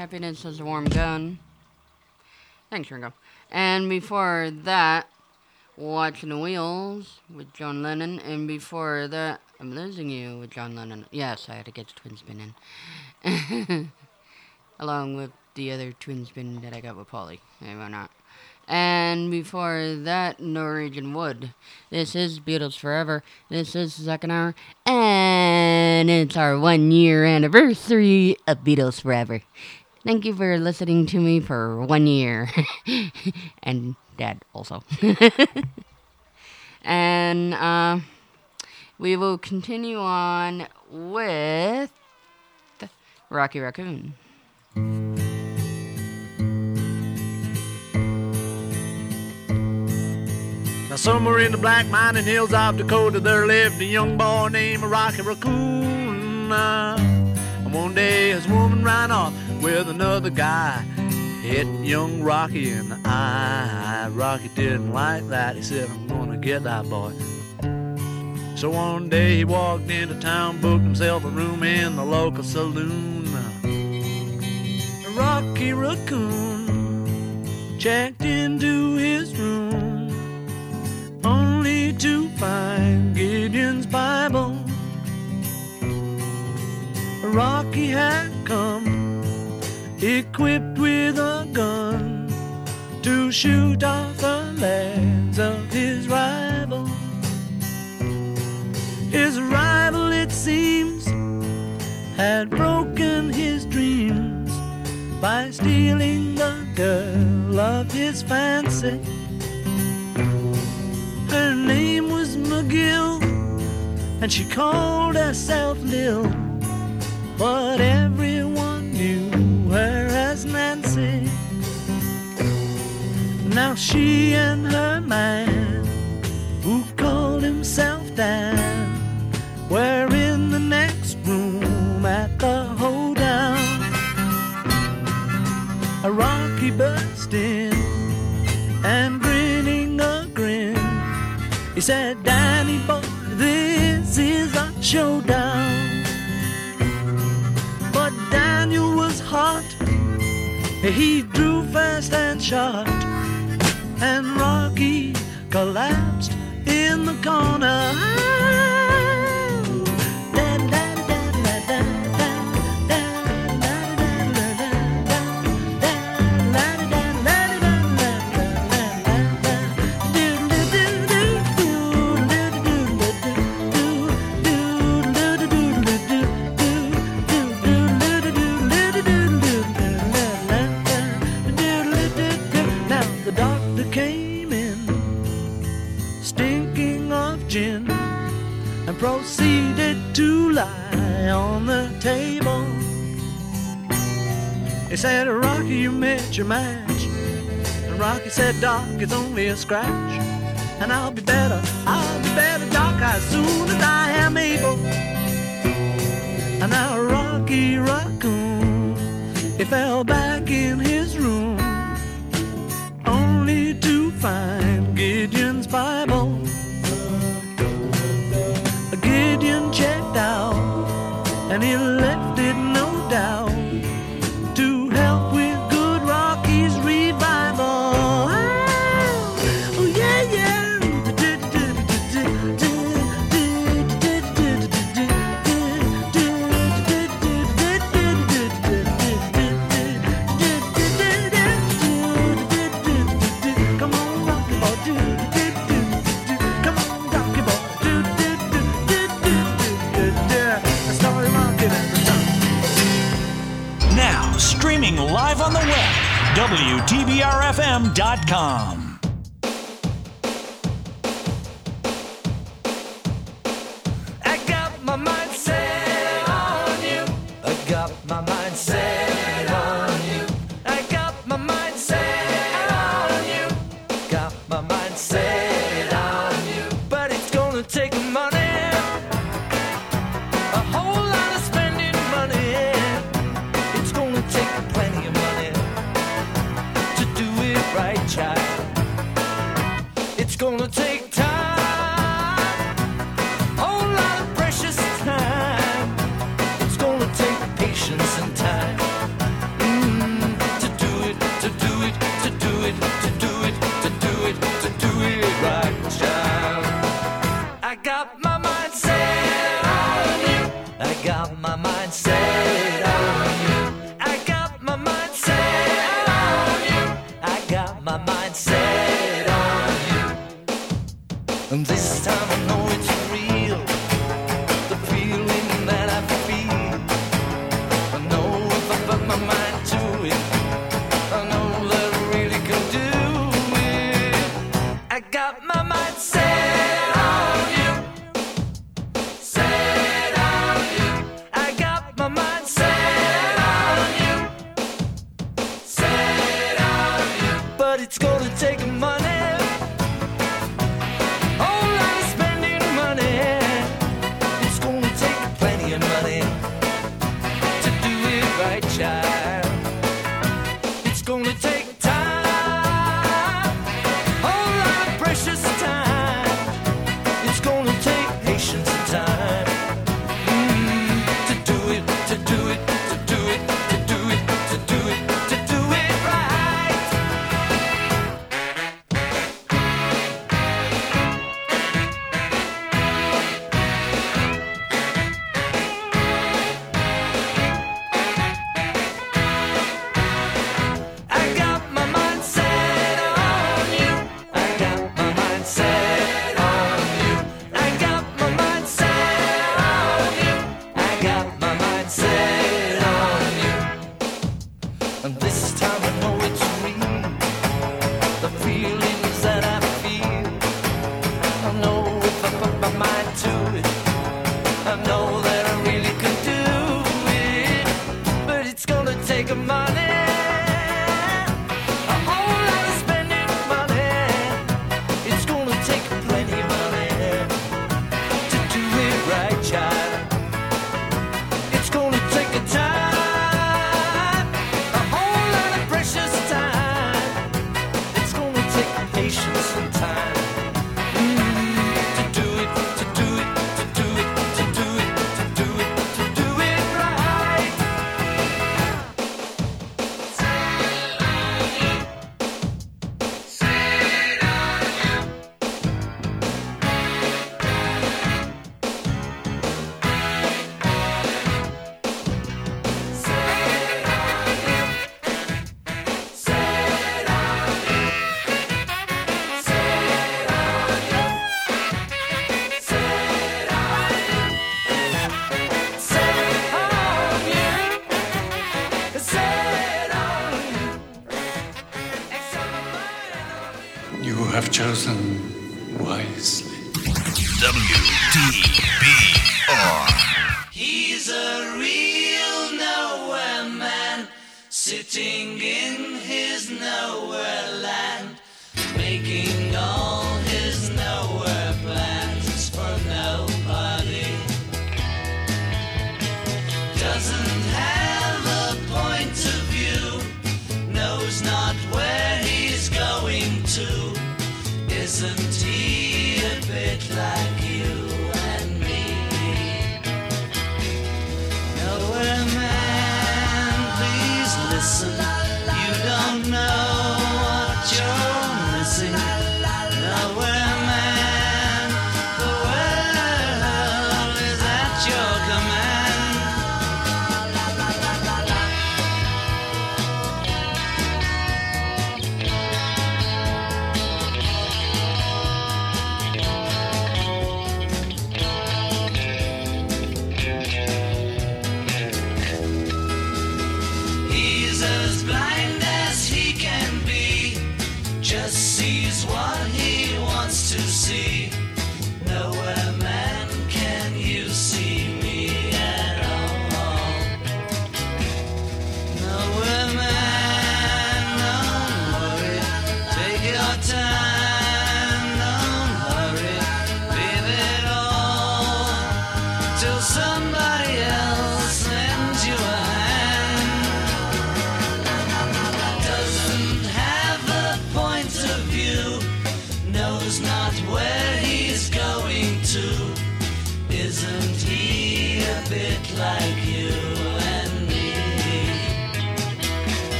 Happiness is a Warm Gun. Thanks, Ringo. And before that, Watching the Wheels with John Lennon. And before that, I'm Losing You with John Lennon. Yes, I had to get the twin spin in. Along with the other twin spin that I got with Polly. Hey, why not? And before that, Norwegian Wood. This is Beatles Forever. This is the second hour. And it's our one year anniversary of Beatles Forever. Thank you for listening to me for one year. and Dad also. and uh, we will continue on with Rocky Raccoon. Now somewhere in the black mining hills of Dakota there lived a young boy named Rocky Raccoon. Uh, one day his woman ran off with another guy, hitting young Rocky in the eye. Rocky didn't like that. He said, I'm gonna get that boy. So one day he walked into town, booked himself a room in the local saloon. Rocky Raccoon checked into his room only to find Gideon's Bible. Rocky had come equipped with a gun to shoot off the legs of his rival. His rival, it seems, had broken his dreams by stealing the girl of his fancy. Her name was McGill, and she called herself Lil, but everyone knew her as Nancy. Now she and her man, who called himself Dan, were in the next room at the hoedown. A Rocky burst in and grinning a grin. He said, Danny boy, this is a showdown. Hot. He drew fast and shot. And Rocky collapsed in the corner. Proceeded to lie on the table. He said, Rocky, you met your match. And Rocky said, Doc, it's only a scratch. And I'll be better, I'll be better, Doc, as soon as I am able. And now Rocky Raccoon, he fell back in his room, only to find and he on the web, WTBRFM.com.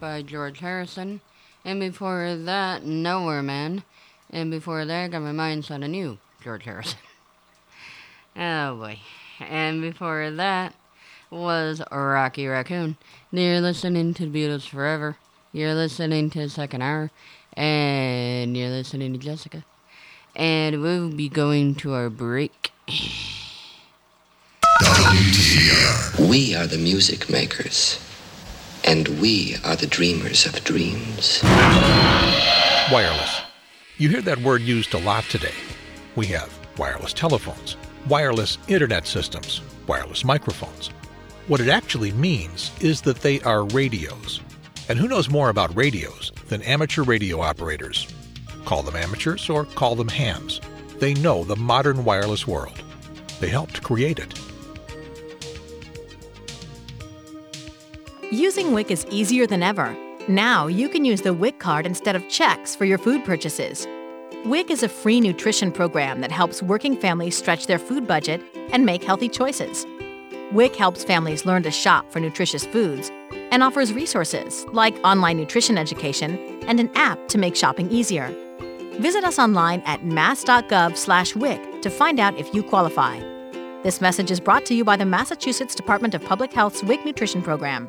By George Harrison. And before that, Nowhere Man. And before that, got my mind set on you, George Harrison. oh boy. And before that was Rocky Raccoon. You're listening to Beatles Forever. You're listening to second hour. And you're listening to Jessica. And we'll be going to our break. We are the music makers, and we are the dreamers of dreams. Wireless. You hear that word used a lot today. We have wireless telephones, wireless internet systems, wireless microphones. What it actually means is that they are radios. And who knows more about radios than amateur radio operators? Call them amateurs or call them hams. They know the modern wireless world. They helped create it. Using WIC is easier than ever. Now you can use the WIC card instead of checks for your food purchases. WIC is a free nutrition program that helps working families stretch their food budget and make healthy choices. WIC helps families learn to shop for nutritious foods and offers resources like online nutrition education and an app to make shopping easier. Visit us online at mass.gov/wic to find out if you qualify. This message is brought to you by the Massachusetts Department of Public Health's WIC Nutrition Program.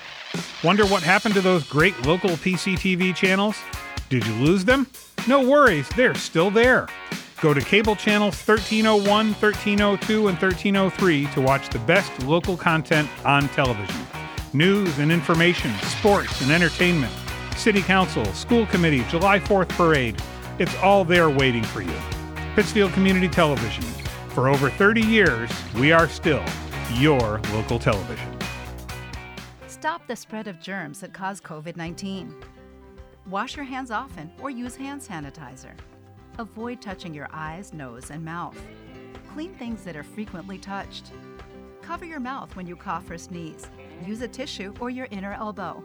Wonder what happened to those great local PCTV channels? Did you lose them? No worries, they're still there. Go to cable channels 1301, 1302, and 1303 to watch the best local content on television. News and information, sports and entertainment, city council, school committee, July 4th parade. It's all there waiting for you. Pittsfield Community Television. For over 30 years, we are still your local television. Stop the spread of germs that cause COVID 19. Wash your hands often or use hand sanitizer. Avoid touching your eyes, nose, and mouth. Clean things that are frequently touched. Cover your mouth when you cough or sneeze. Use a tissue or your inner elbow.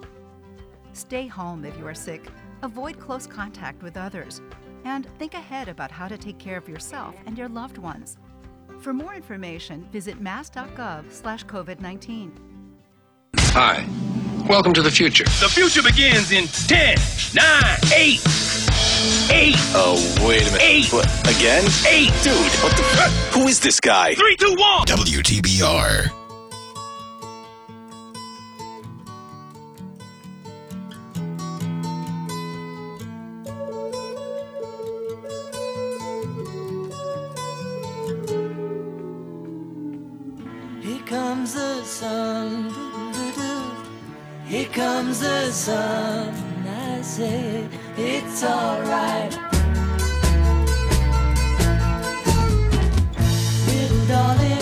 Stay home if you are sick. Avoid close contact with others. And think ahead about how to take care of yourself and your loved ones. For more information, visit mass.gov/covid19. Hi. Welcome to the future. The future begins in 10, 9, 8, 8. Oh, wait a minute. Eight. What, again? 8. Dude, what the fuck? Who is this guy? 3, 2, 1. WTBR. Here comes the sun. Here comes the sun. I say it's alright. Little darling,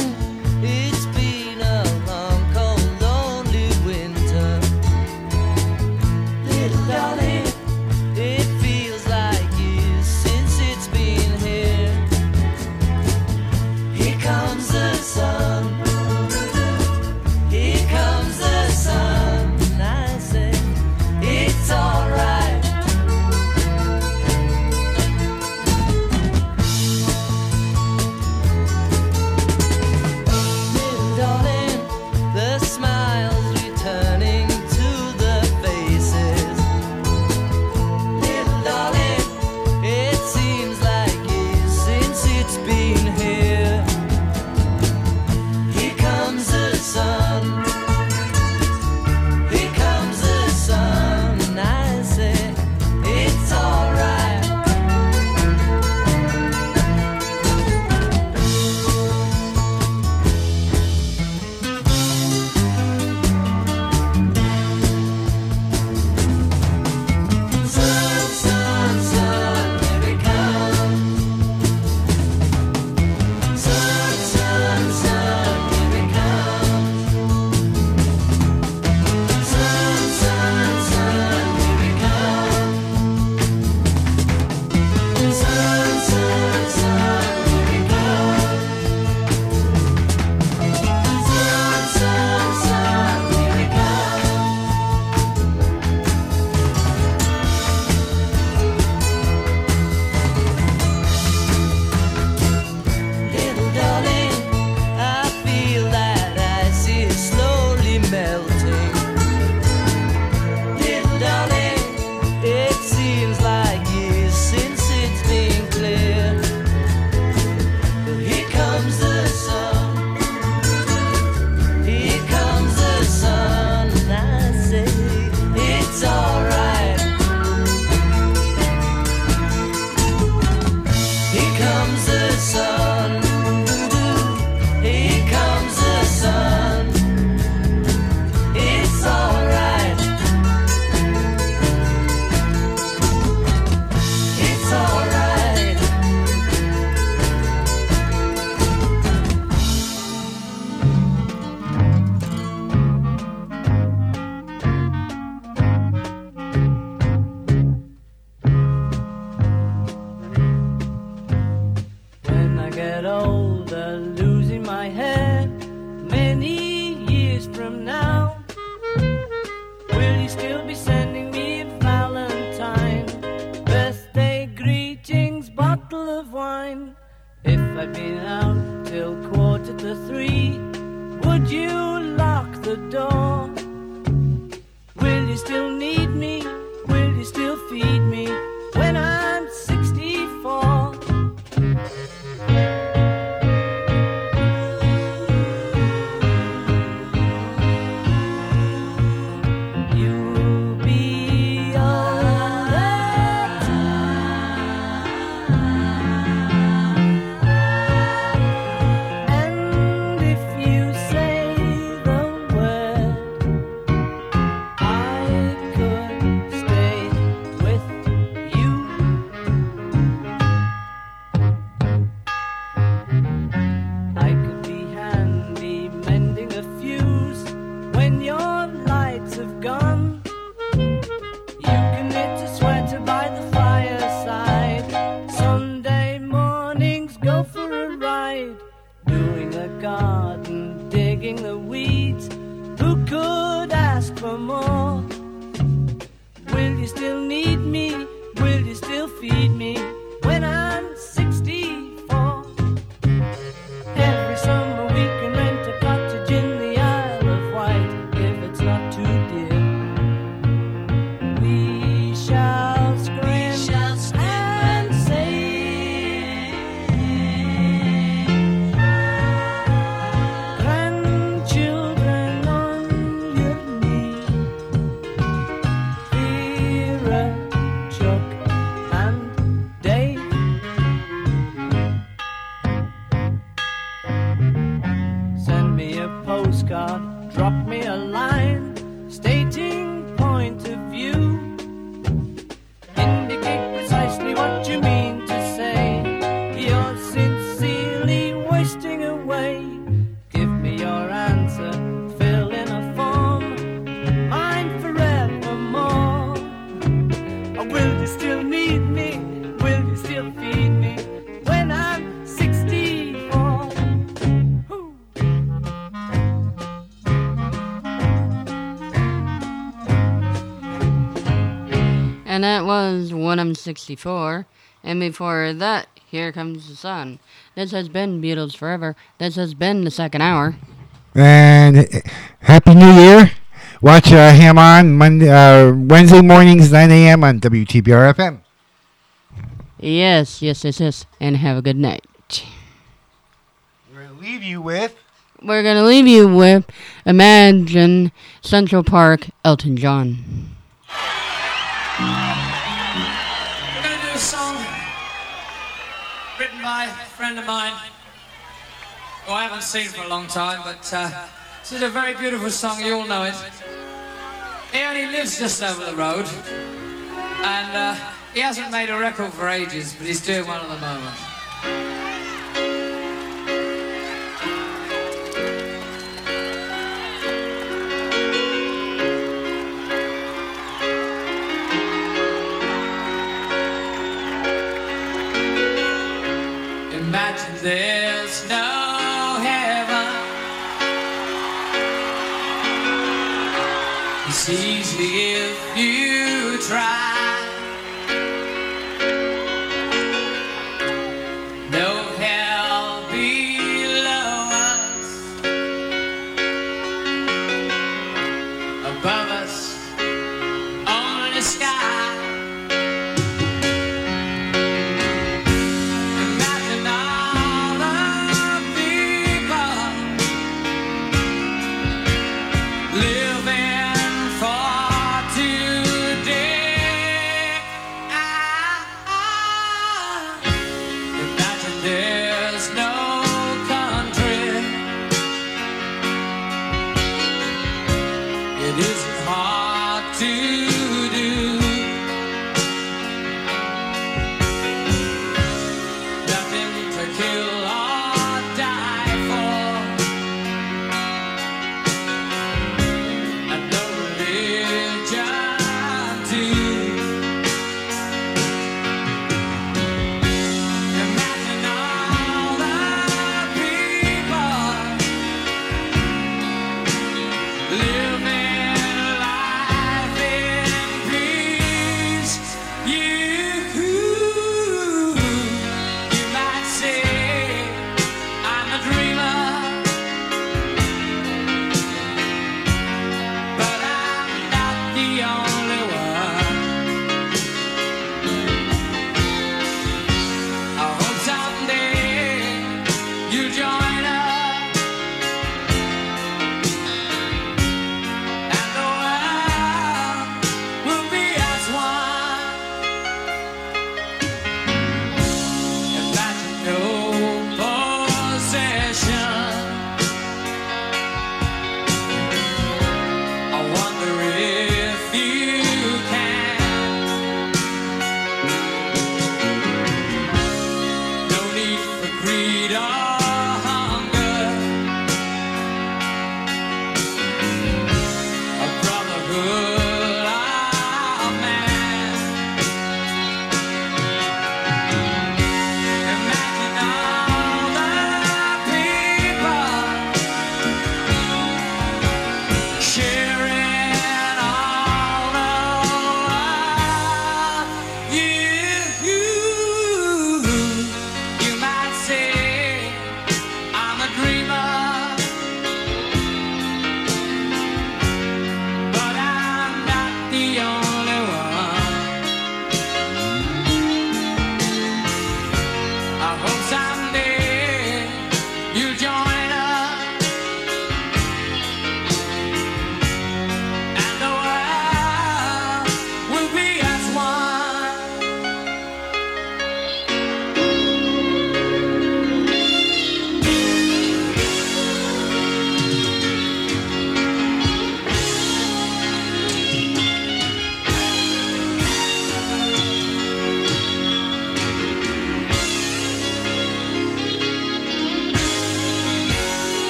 that was When I'm 64. And before that, Here Comes the Sun. This has been Beatles Forever. This has been the second hour. And uh, Happy New Year. Watch uh, Ham on Monday, uh, Wednesday mornings, 9 a.m. on WTBR FM. Yes, yes, yes, yes. And have a good night. We're going to leave you with. We're going to leave you with Imagine Central Park, Elton John. Friend of mine who I haven't seen for a long time, but uh, this is a very beautiful song. You all know it. He only lives just over the road, and uh, he hasn't made a record for ages, but he's doing one at the moment.